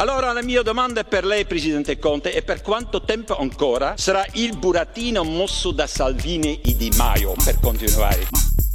Allora la mia domanda per lei, Presidente Conte, è per quanto tempo ancora sarà il burattino mosso da Salvini e Di Maio per continuare?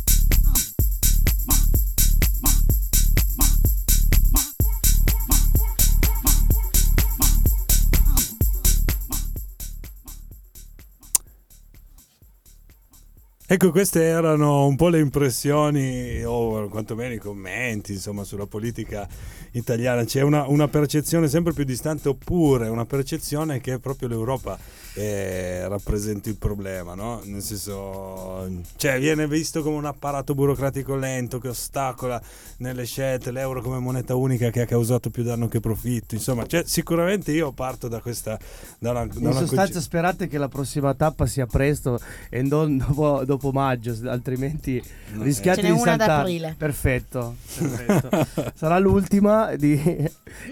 Ecco, queste erano un po' le impressioni o quantomeno i commenti insomma, sulla politica italiana. C'è una, una percezione sempre più distante oppure una percezione che proprio l'Europa eh, rappresenti il problema, no? Nel senso, cioè viene visto come un apparato burocratico lento che ostacola nelle scelte, l'euro come moneta unica che ha causato più danno che profitto. Insomma, cioè, sicuramente io parto da questa... Da una, da In sostanza conce- sperate che la prossima tappa sia presto e non dopo, dopo maggio, altrimenti rischiate Ce n'è di una ad saltare. aprile. Perfetto, perfetto. Sarà l'ultima di...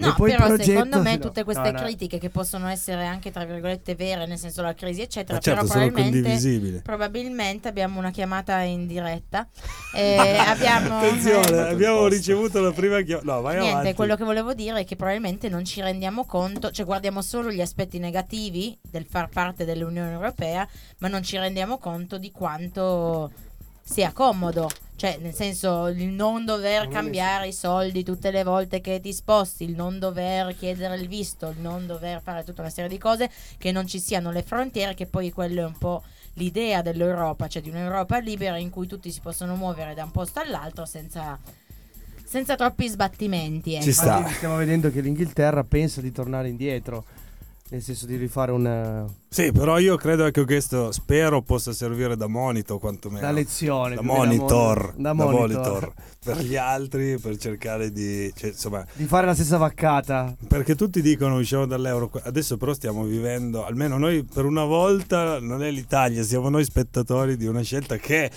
No, poi però progetto- secondo me no, tutte queste no, no. critiche che possono essere anche tra virgolette vere, nel senso la crisi eccetera, Ma certo, però sono probabilmente, probabilmente abbiamo una chiamata in diretta. e abbiamo Attenzione, eh, abbiamo ricevuto la prima chiamata. No, vai Niente, avanti. quello che volevo dire è che probabilmente non ci rendiamo conto, cioè guardiamo solo gli aspetti negativi del far parte dell'Unione Europea, ma non ci rendiamo conto di quanto sia comodo. Cioè, nel senso, il non dover cambiare i soldi tutte le volte che ti sposti, il non dover chiedere il visto, il non dover fare tutta una serie di cose, che non ci siano le frontiere, che poi quello è un po' l'idea dell'Europa, cioè di un'Europa libera in cui tutti si possono muovere da un posto all'altro senza, senza troppi sbattimenti. ecco. Infatti Stiamo vedendo che l'Inghilterra pensa di tornare indietro, nel senso di rifare un... Sì, però io credo che questo spero possa servire da monito quantomeno. Da lezione, Da che da monitor. mon- da da monitor. monitor. Per gli altri, per cercare di... Cioè, insomma, di fare la stessa vaccata. perché tutti dicono usciamo dall'euro. Adesso però stiamo vivendo, almeno noi per una volta, non è l'Italia, siamo noi spettatori di una scelta che...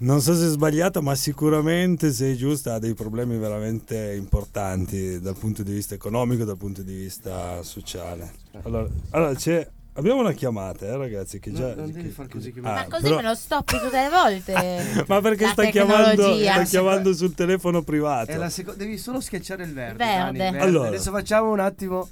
Non so se è sbagliata, ma sicuramente se è giusta ha dei problemi veramente importanti dal punto di vista economico, dal punto di vista sociale. Allora, allora c'è, abbiamo una chiamata, eh, ragazzi, che già... Non- non devi far così che Ah, Ma così però- me lo stoppi tutte le volte. ma perché La sta chiamando, sta chiamando sul telefono privato? È la seco- devi solo schiacciare il verde. Verde. Dani, Allora. Adesso facciamo un attimo...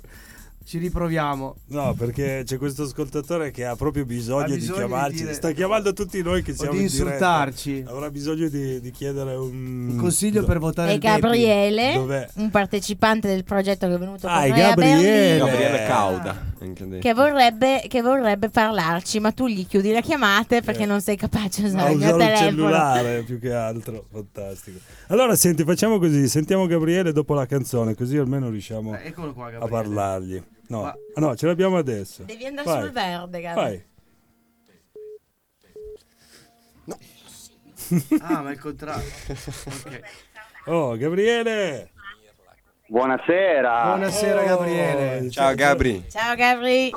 Ci riproviamo. No, perché c'è questo ascoltatore che ha proprio bisogno, Ha di bisogno di chiamarci. dire- Sta chiamando tutti noi che O siamo di in diretta. insultarci. Avrà bisogno di, di chiedere un, Un consiglio do- per votare E. Gabriele, Dov'è? un partecipante del progetto che è venuto Ah, con noi a Gabriele. Berlino, Gabriele Cauda. che vorrebbe, che vorrebbe parlarci, ma tu gli chiudi le chiamate perché Eh. non sei capace a usare mio usare il telefono. cellulare più che altro. Fantastico. Allora, senti, facciamo così: sentiamo Gabriele dopo la canzone, così almeno riusciamo Eh, qua, a parlargli. No, Ma- ah, no, ce l'abbiamo adesso. Devi andare Vai. sul verde, Gabriele. Vai. Ah, ma è il contrario. Ok. Oh, Gabriele! Buonasera, Buonasera, Gabriele. Oh, Ciao Gabri. Ciao Gabri.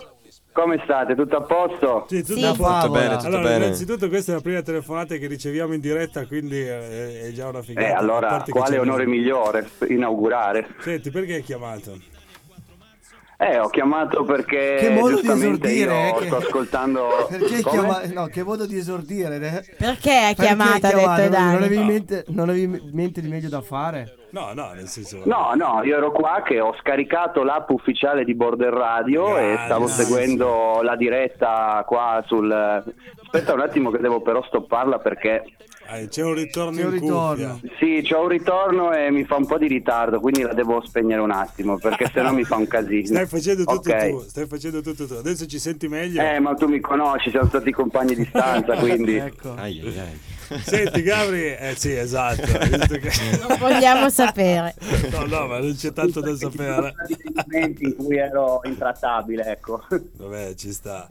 come state? Tutto a posto? Sì, tutto Sì. a posto. Favola. bene, tutto allora, bene. innanzitutto questa è la prima telefonata che riceviamo in diretta, quindi eh, è già una figata. Eh, allora, quale onore migliore inaugurare? Senti, perché hai chiamato? Eh, ho chiamato perché Che modo di giustamente esordire, io eh, che- sto ascoltando... Perché chiamato? No, che modo di esordire. eh? Perché hai Perché chiamato? Detto Non avevi, in mente, non avevi in mente di meglio da fare? No, no, nel senso... No, no, io ero qua che ho scaricato l'app ufficiale di Border Radio e Grande, stavo sì, seguendo la diretta qua sul... Aspetta un attimo che devo però stopparla perché... Eh, c'è un ritorno C'è un in ritorno. cuffia. Sì, c'ho un ritorno e mi fa un po' di ritardo, quindi la devo spegnere un attimo perché sennò mi fa un casino. Stai facendo tutto Ok. tu, stai facendo tutto tu. Adesso ci senti meglio? Eh, ma tu mi conosci, siamo stati compagni di stanza, quindi... Ecco. Ai, ai, ai. Senti, Gabri, eh sì, esatto. visto che- Non vogliamo sapere. No, no, ma non c'è tanto da sapere. momenti in cui ero intrattabile, ecco. Vabbè, ci sta.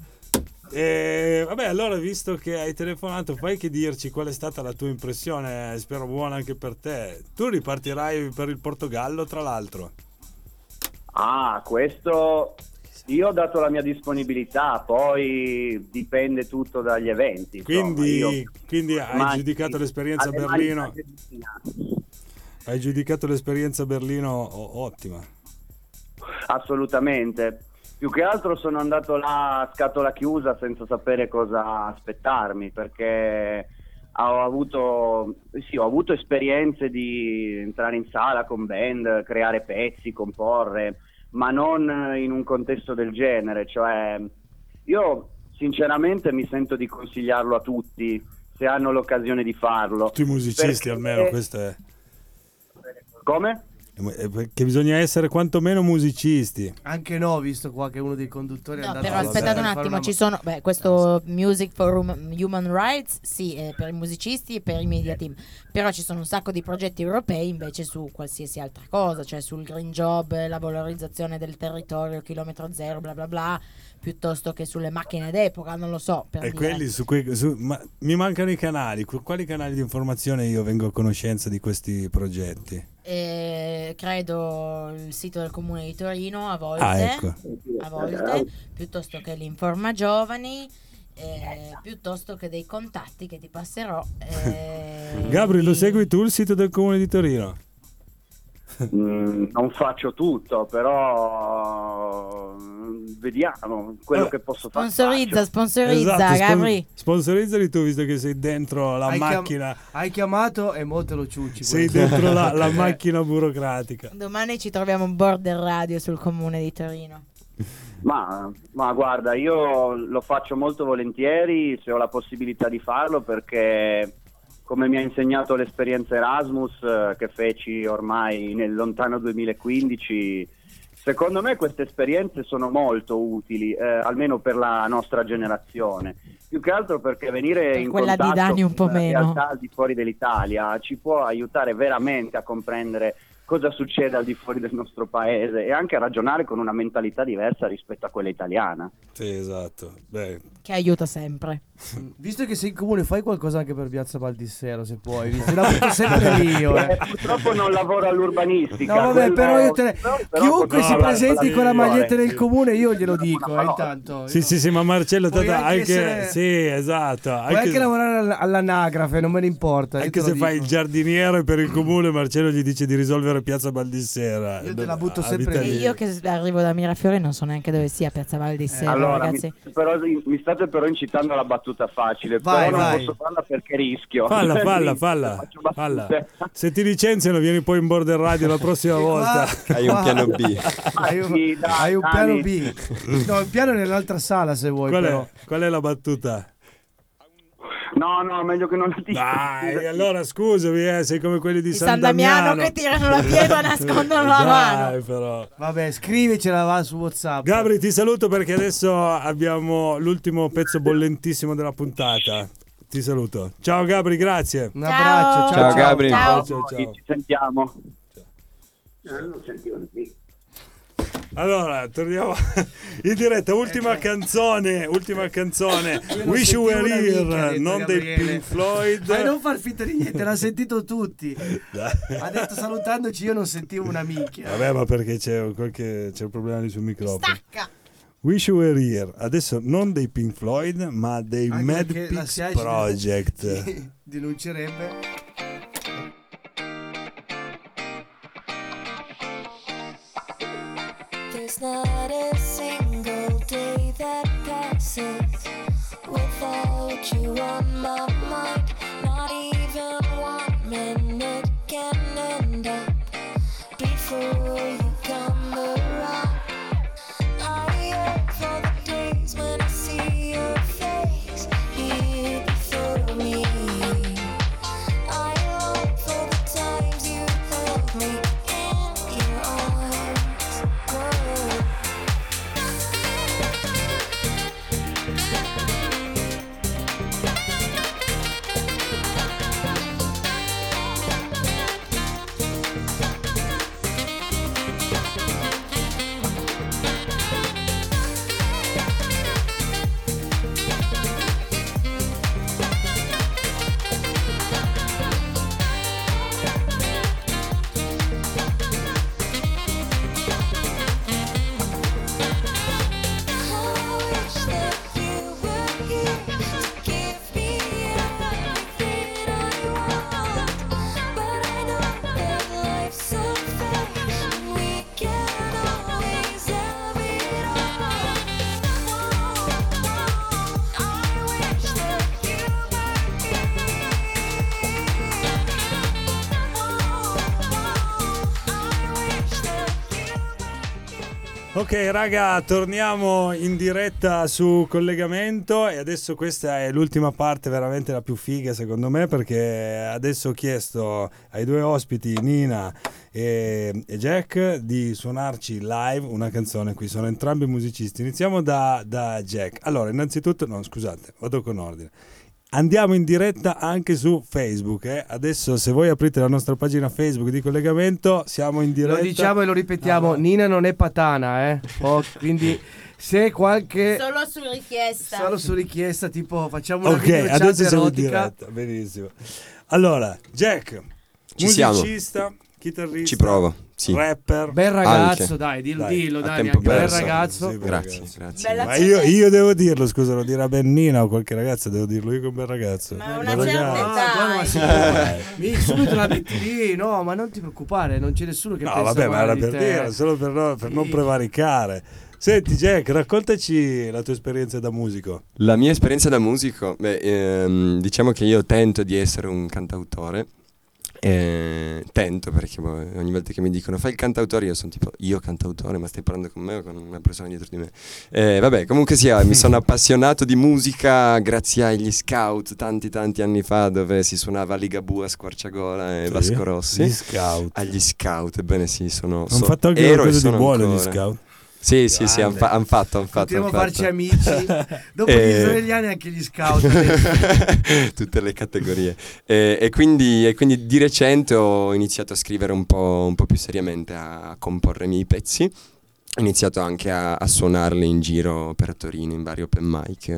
E, vabbè, allora, visto che hai telefonato, fai che dirci qual è stata la tua impressione, eh, spero buona anche per te. Tu ripartirai per il Portogallo, tra l'altro. Ah, questo io ho dato la mia disponibilità, poi dipende tutto dagli eventi. insomma, Quindi, io- quindi hai mani- giudicato l'esperienza a Berlino. Hai giudicato l'esperienza a Berlino ottima. Assolutamente. Più che altro sono andato là a scatola chiusa senza sapere cosa aspettarmi perché ho avuto, sì, ho avuto esperienze di entrare in sala con band, creare pezzi, comporre, ma non in un contesto del genere. Cioè, io sinceramente mi sento di consigliarlo a tutti se hanno l'occasione di farlo. Tutti i musicisti Perché- almeno, questo è. Come? Perché bisogna essere quantomeno musicisti. Anche no, visto qua che uno dei conduttori è No, andato però a aspettate un attimo, una- ci sono beh, questo Music for Hum- Human Rights, sì, è per i musicisti e per i media team, però ci sono un sacco di progetti europei invece su qualsiasi altra cosa, cioè sul green job, la valorizzazione del territorio, chilometro zero, bla bla bla, piuttosto che sulle macchine d'epoca, non lo so. Per E dire. quelli su cui, su- ma mi mancano i canali. Qu- Quali canali di informazione io vengo a conoscenza di questi progetti? Eh, credo il sito del comune di Torino a volte, Ah, ecco. a volte piuttosto che l'Informa Giovani, eh, piuttosto che dei contatti che ti passerò. eh, Gabri, lo segui tu il sito del comune di Torino? Mm, non faccio tutto, però vediamo quello Eh, che posso fare. Sponsorizza, faccio. sponsorizza, Esatto, spon- Gabri. sponsorizzali tu visto che sei dentro la Hai chiam- macchina. hai chiamato e mo te lo ciucci. Sei questo. dentro la, la macchina burocratica. Domani ci troviamo un border radio sul comune di Torino. Ma, ma guarda, io lo faccio molto volentieri se ho la possibilità di farlo perché come mi ha insegnato l'esperienza Erasmus eh, che feci ormai nel lontano 2015, secondo me queste esperienze sono molto utili, eh, almeno per la nostra generazione. Più che altro perché venire Per in quella di contatto Dani un po' con la meno. realtà al di fuori dell'Italia ci può aiutare veramente a comprendere cosa succede al di fuori del nostro paese e anche a ragionare con una mentalità diversa rispetto a quella italiana. Sì, esatto. Beh, Che aiuta sempre. Visto che sei in comune, fai qualcosa anche per Piazza Baldissero, se puoi. visto- La butto sempre lì io, eh. Eh, purtroppo non lavoro all'urbanistica. No, vabbè, però io te ne- però- però Chiunque potrò si presenti con la maglietta del comune, io glielo dico, eh, intanto. sì, sì, sì, ma Marcello, Puoi tanto anche anche, essere- sì, esatto. Puoi Anche, anche lavorare all- all'anagrafe, non me ne importa. io anche se fai il giardiniere per il comune, Marcello gli dice di risolvere Piazza Baldissera. Io te la butto sempre lì. io che arrivo da Mirafiori non so neanche dove sia Piazza Valdissera, Allora, ragazzi. mi, però mi state state però incitando alla battuta facile, Vai, però non vai. posso farla perché rischio. Falla, falla, falla, falla. Se ti licenziano vieni poi in border radio la prossima volta. Hai un piano B. Hai un, dai, hai un piano B. No, il piano è nell'altra sala se vuoi. Qual però. è, qual è la battuta? No, no, meglio che non la dica. Dai, allora scusami, eh, sei come quelli di, Di San Damiano che tirano la pietra e nascondono la mano. Dai, però. Vabbè, scrivicela va su WhatsApp. Gabri, ti saluto perché adesso abbiamo l'ultimo pezzo bollentissimo della puntata. Ti saluto. Ciao Gabri, grazie. Un abbraccio, ciao, Ciao, Gabri. Ciao. Ciao, ciao. Ci sentiamo. Allora, torniamo in diretta. Ultima canzone, ultima canzone. Io non Wish You Were Here, non dei. Pink Floyd. Ma non far finta di niente, l'ha sentito tutti. Ha detto salutandoci, io non sentivo una minchia. Vabbè, ma perché c'è, qualche, c'è un problema lì sul microfono. Stacca. Wish You Were Here. Adesso non dei Pink Floyd, ma dei Anche Mad ci Project. Sì, denuncerebbe. Without you on my mind. Ok raga, torniamo in diretta su collegamento e adesso questa è l'ultima parte veramente la più figa secondo me perché adesso ho chiesto ai due ospiti Nina e, Jack di suonarci live una canzone, qui sono entrambi musicisti. Iniziamo da, da Jack. Allora, innanzitutto, no scusate, vado con ordine. Andiamo in diretta anche su Facebook. eh. Adesso, se voi aprite la nostra pagina Facebook di collegamento, siamo in diretta. Lo diciamo e lo ripetiamo, Nina non è patana, eh. Oh, quindi se qualche Solo su richiesta. solo su richiesta, tipo facciamo una Ok, adesso siamo in erotica. diretta. Benissimo. Allora, Jack, Ci siamo. musicista, chitarrista, Ci provo, sì. rapper. Bel ragazzo, Anche. dai, dillo, Dai, dillo, tempo anche bel ragazzo. Sì, Grazie, grazie. Bella Ma io, io devo dirlo, scusa, lo dirà Bennina o qualche ragazza, devo dirlo io che un bel ragazzo. Ma una certa età. Ah, eh. mi subito la metti lì, no, ma non ti preoccupare, non c'è nessuno che No, pensa vabbè, ma era per te. dire, solo per, no- per non Sì. prevaricare. Senti, Jack, raccontaci la tua esperienza da musico. La mia esperienza da musico, beh, ehm, diciamo che io tento di essere un cantautore. Eh, tento perché ogni volta che mi dicono fai il cantautore io sono tipo io cantautore ma stai parlando con me o con una persona dietro di me Eh, vabbè comunque sia mi sono appassionato di musica grazie agli scout tanti tanti anni fa dove si suonava Ligabue a Squarciagola e Sì, Vasco Rossi Gli scout. agli scout ebbene sì sono Hanno so- fatto anche ero e qualcosa di sono buono gli scout. Sì sì sì hanno Grande. han fatto han fatto, han a farci amici. Dopo gli Eh. israeliani anche gli scout. tutte le categorie. E, e quindi, e quindi di recente ho iniziato a scrivere un po', un po' più seriamente, a comporre i miei pezzi. Ho iniziato anche a, a suonarli in giro per Torino, in vari open mic.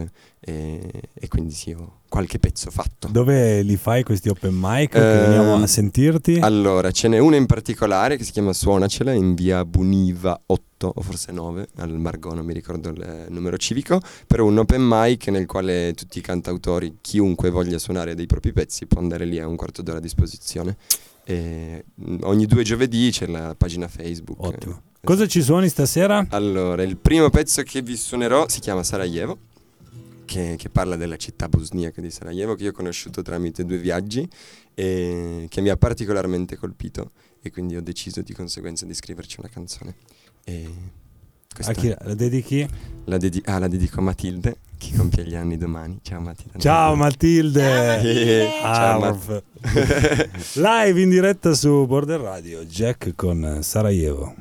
E, e quindi sì, ho qualche pezzo fatto. Dove li fai questi open mic? che Ehm, veniamo a sentirti? Allora, ce n'è una in particolare che si chiama Suonacela in via Buniva 8 o forse 9, al Margo, non mi ricordo il eh, numero civico, però un open mic nel quale tutti i cantautori, chiunque voglia suonare dei propri pezzi, può andare lì a un quarto d'ora a disposizione. E, mm, ogni due giovedì c'è la pagina Facebook. Ottimo. Cosa ci suoni stasera? Allora, il primo pezzo che vi suonerò si chiama Sarajevo. Che, che parla della città bosniaca di Sarajevo che io ho conosciuto tramite due viaggi e che mi ha particolarmente colpito e quindi ho deciso di conseguenza di scriverci una canzone. E A chi la dedichi? la, dedi- ah, la dedico a Matilde che compie gli anni domani. Ciao Matilde. Ciao Matilde! Eh, ciao, Ah, Mat- uff. Live in diretta su Border Radio, Jack con Sarajevo.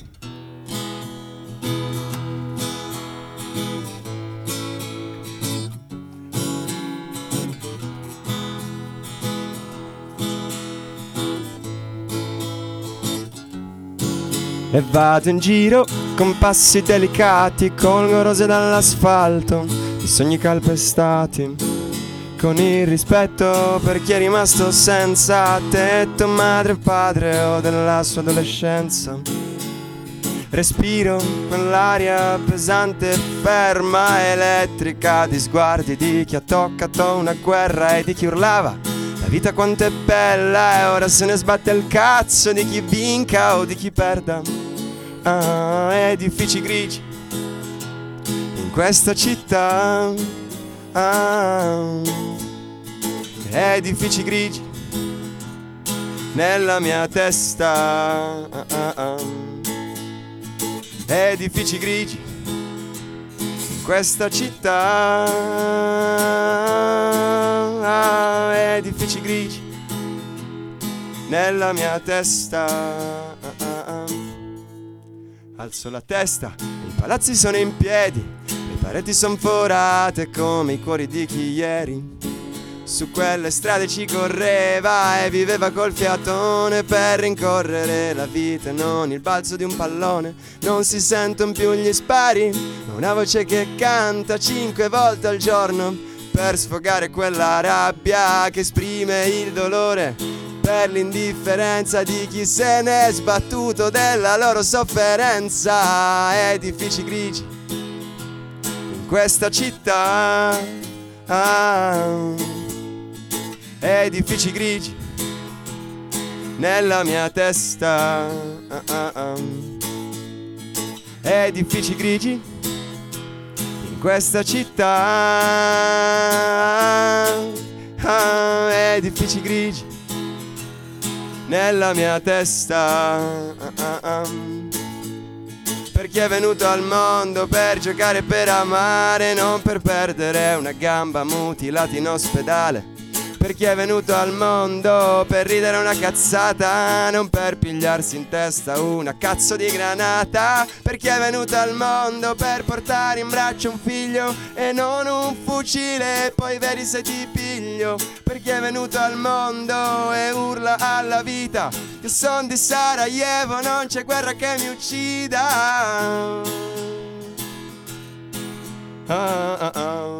E vado in giro con passi delicati, colgo rose dall'asfalto, i sogni calpestati, con il rispetto per chi è rimasto senza tetto, madre e padre o della sua adolescenza. Respiro quell'aria pesante, ferma, elettrica, di sguardi di chi ha toccato una guerra e di chi urlava. La vita quanto è bella e ora se ne sbatte il cazzo di chi vinca o di chi perda. Ah, edifici grigi in questa città. Ah, edifici grigi nella mia testa. Ah, ah, ah. Edifici grigi in questa città. Ah, edifici grigi nella mia testa. Alzo la testa, i palazzi sono in piedi, le pareti sono forate come i cuori di chi ieri. Su quelle strade ci correva e viveva col fiatone per rincorrere la vita non il balzo di un pallone. Non si sentono più gli spari, ma una voce che canta cinque volte al giorno per sfogare quella rabbia che esprime il dolore per l'indifferenza di chi se ne è sbattuto della loro sofferenza. Edifici grigi in questa città. Ah, edifici grigi nella mia testa. Ah, ah, ah. Edifici grigi in questa città. Ah, edifici grigi nella mia testa. Per chi è venuto al mondo per giocare per amare, non per perdere una gamba mutilata in ospedale. Per chi è venuto al mondo per ridere una cazzata, non per pigliarsi in testa una cazzo di granata. Per chi è venuto al mondo per portare in braccio un figlio e non un fucile, e poi vedi se ti piglio. Per chi è venuto al mondo e urla alla vita che son di Sarajevo, non c'è guerra che mi uccida. Ah, ah, ah,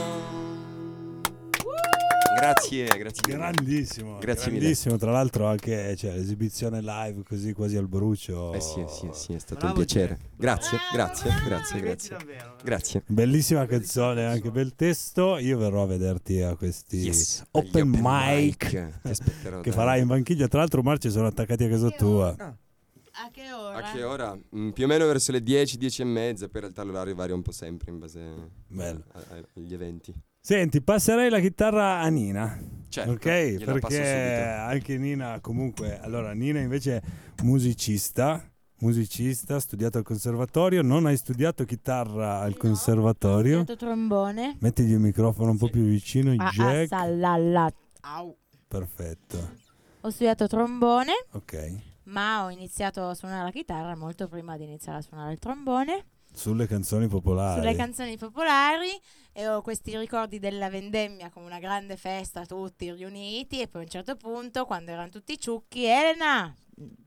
Grazie, grazie. mille. Grandissimo, Grazie mille. grandissimo. Tra l'altro anche cioè, l'esibizione live così quasi al brucio. Eh sì, sì, sì, è stato Bravo, un piacere. Jack. Grazie, grazie, grazie, grazie. davvero. Grazie. Bellissima canzone, anche bel testo. Io verrò a vederti a questi Yes, open, mic, aspetterò che farai in banchiglia. Tra l'altro, Marci sono attaccati a casa tua. A che ora? A che ora? Mm, più o meno verso le 10, 10 e mezza, poi in realtà l'orario varia un po' sempre in base a- a- agli eventi. Senti, passerei la chitarra a Nina. Certo, ok, perché anche Nina comunque, allora Nina invece è musicista, musicista, studiato al conservatorio, non hai studiato chitarra al conservatorio. Ho studiato trombone. Mettigli il microfono un po' più vicino, Ah, ah, Jack. salala. Au. Perfetto. Ho studiato trombone, Ok. ma ho iniziato a suonare la chitarra molto prima di iniziare a suonare il trombone. Sulle canzoni popolari. Sulle canzoni popolari e ho questi ricordi della vendemmia come una grande festa, tutti riuniti e poi a un certo punto quando erano tutti ciucchi, Elena,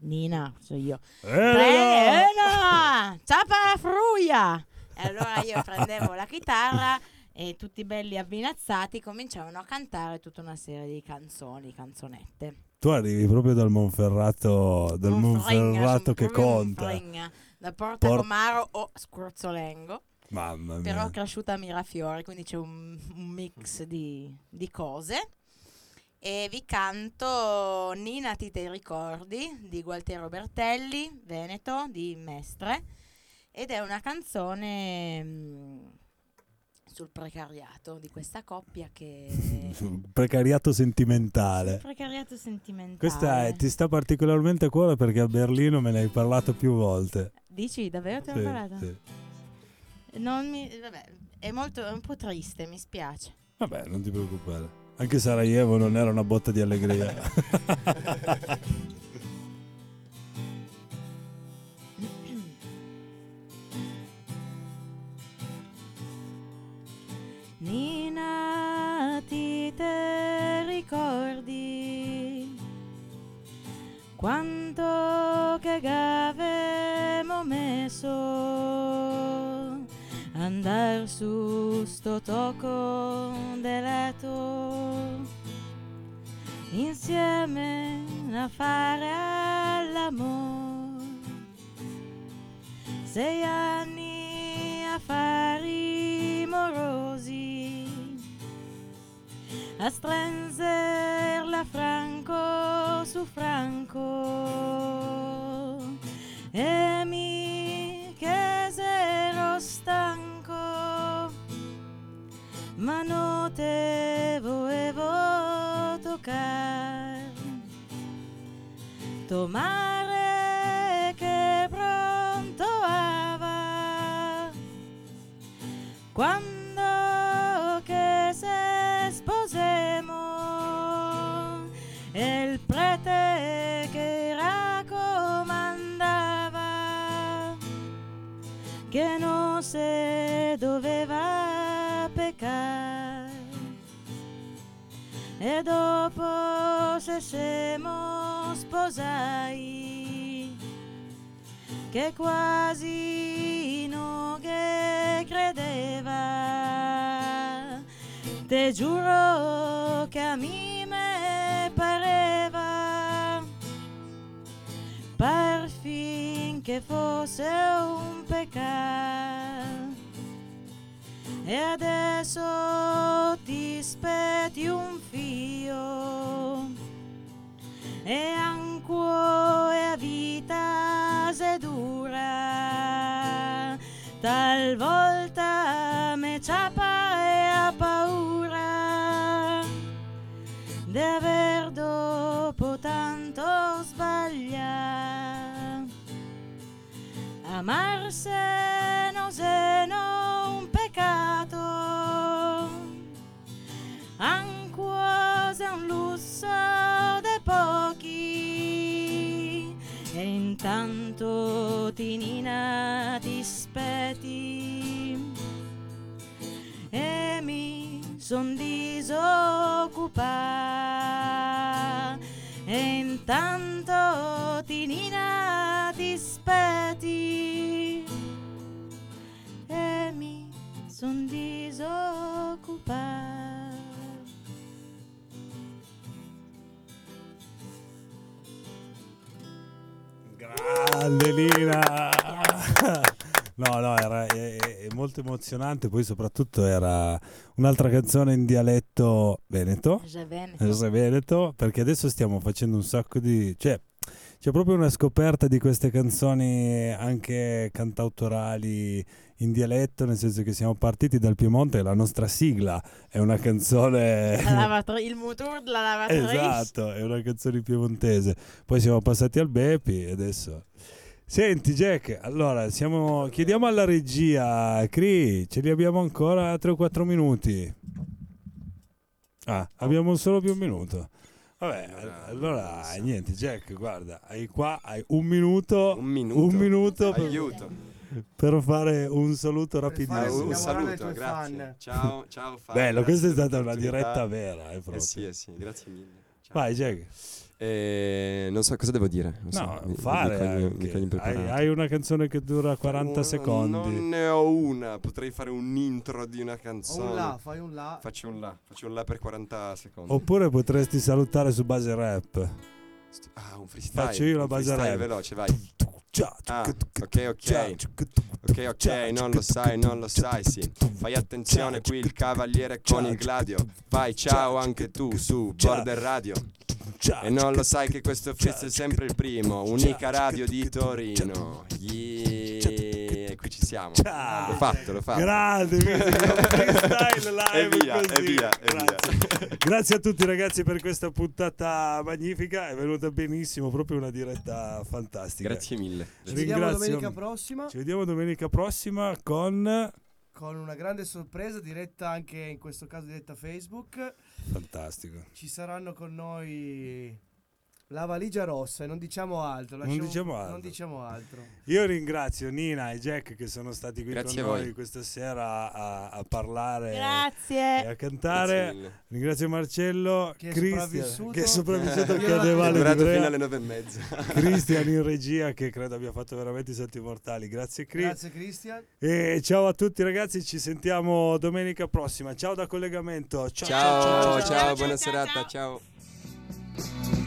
Nina, so io, Elena! Elena, ciapa la fruia! E allora io prendevo la chitarra e tutti belli avvinazzati cominciavano a cantare tutta una serie di canzoni, canzonette. Tu arrivi proprio dal Monferrato, dal Monferrato che conta. Monfregna, da Porta Por- Comaro o Scorzolengo. Mamma mia. Però cresciuta a Mirafiori, quindi c'è un, un mix di, di cose. e vi canto Nina ti te ricordi di Gualtiero Bertelli, Veneto, di Mestre ed è una canzone mm, sul precariato di questa coppia che Precariato sentimentale. precariato sentimentale. Questa è- ti sta particolarmente a cuore perché a Berlino me ne hai parlato più volte. Dici davvero ti ho Sì, parlato? sì. Non mi vabbè, è molto è un po' triste, mi spiace. Vabbè, non ti preoccupare. Anche Sarajevo non era una botta di allegria. insieme a fare l'amore sei anni affari morosi a stringerla tomare che pronto ava. Quando che se sposemo e il prete che raccomandava che non si doveva peccare. E dopo se siamo sposai che quasi non credeva. Te giuro che a me pareva par fin che fosse un peccato. E adesso talvolta me ciapa e ha paura di aver dopo tanto sbagliato. Amarsi No, no, era è- è molto emozionante, poi soprattutto era un'altra canzone in dialetto veneto. Veneto. Veneto, perché adesso stiamo facendo un sacco di... cioè c'è proprio una scoperta di queste canzoni anche cantautorali in dialetto, nel senso che siamo partiti dal Piemonte e la nostra sigla è una canzone... La lavatri- il motor della lavatrice Esatto, è una canzone piemontese. Poi siamo passati al Bepi e adesso... Senti Jack, allora siamo... chiediamo alla regia, Cri, ce li abbiamo ancora 3 o 4 minuti. Ah, abbiamo solo più un minuto. Vabbè, allora niente Jack, guarda, hai qua hai un minuto, Un minuto. un minuto per, Aiuto. per fare un saluto rapidissimo. un saluto, tuoi grazie. fan. Ciao, ciao. fan, Bello, grazie questa è stata una diretta vera, eh, proprio. Eh sì, eh sì, grazie mille. Ciao. Vai Jack. Eh, non so cosa devo dire. Non so, No, mi- mi fare mi anche. cogli Hai, hai una canzone che dura 40 Un- secondi. Non ne ho una, potrei fare un intro di una canzone. un là, fai un là. Faccio un là, faccio un là per 40 secondi. Oppure potresti salutare su base rap. Ah, un freestyle. Faccio io la base rap. veloce, vai. Ah, ok, ok. Ok, ok, non lo sai, non lo sai, sì. Fai attenzione qui il cavaliere con il gladio. Vai, ciao anche tu su Border Radio. E non lo sai che questo frizz è sempre il primo, unica radio di Torino. Yeah, e qui ci siamo. L'ho fatto, l'ho fatto. Grande, freestyle live E via, così. e via, e via. Grazie. Grazie a tutti ragazzi per questa puntata magnifica, è venuta benissimo, proprio una diretta fantastica. Grazie mille. Ci vediamo Ringrazio- domenica prossima Ci vediamo domenica prossima con con una grande sorpresa diretta anche in questo caso diretta Facebook. fantastico. Ci saranno con noi la valigia rossa e non diciamo altro. Non lasciamo- diciamo altro. non diciamo altro. Io ringrazio Nina e Jack che sono stati qui Grazie con a noi questa sera a, a parlare e Grazie. a Grazie cantare. Ringrazio Marcello, Che è Cristian sopravvissuto. che è sopravvissuto al Io- È carnevale di fino alle nove e mezza. Cristian in regia che credo abbia fatto veramente i salti mortali. Grazie Cris. Grazie Cristian. E ciao a tutti ragazzi, ci sentiamo domenica prossima. Ciao da collegamento. Ciao Ciao, ciao, ciao, ciao, buona ciao, serata, ciao. ciao.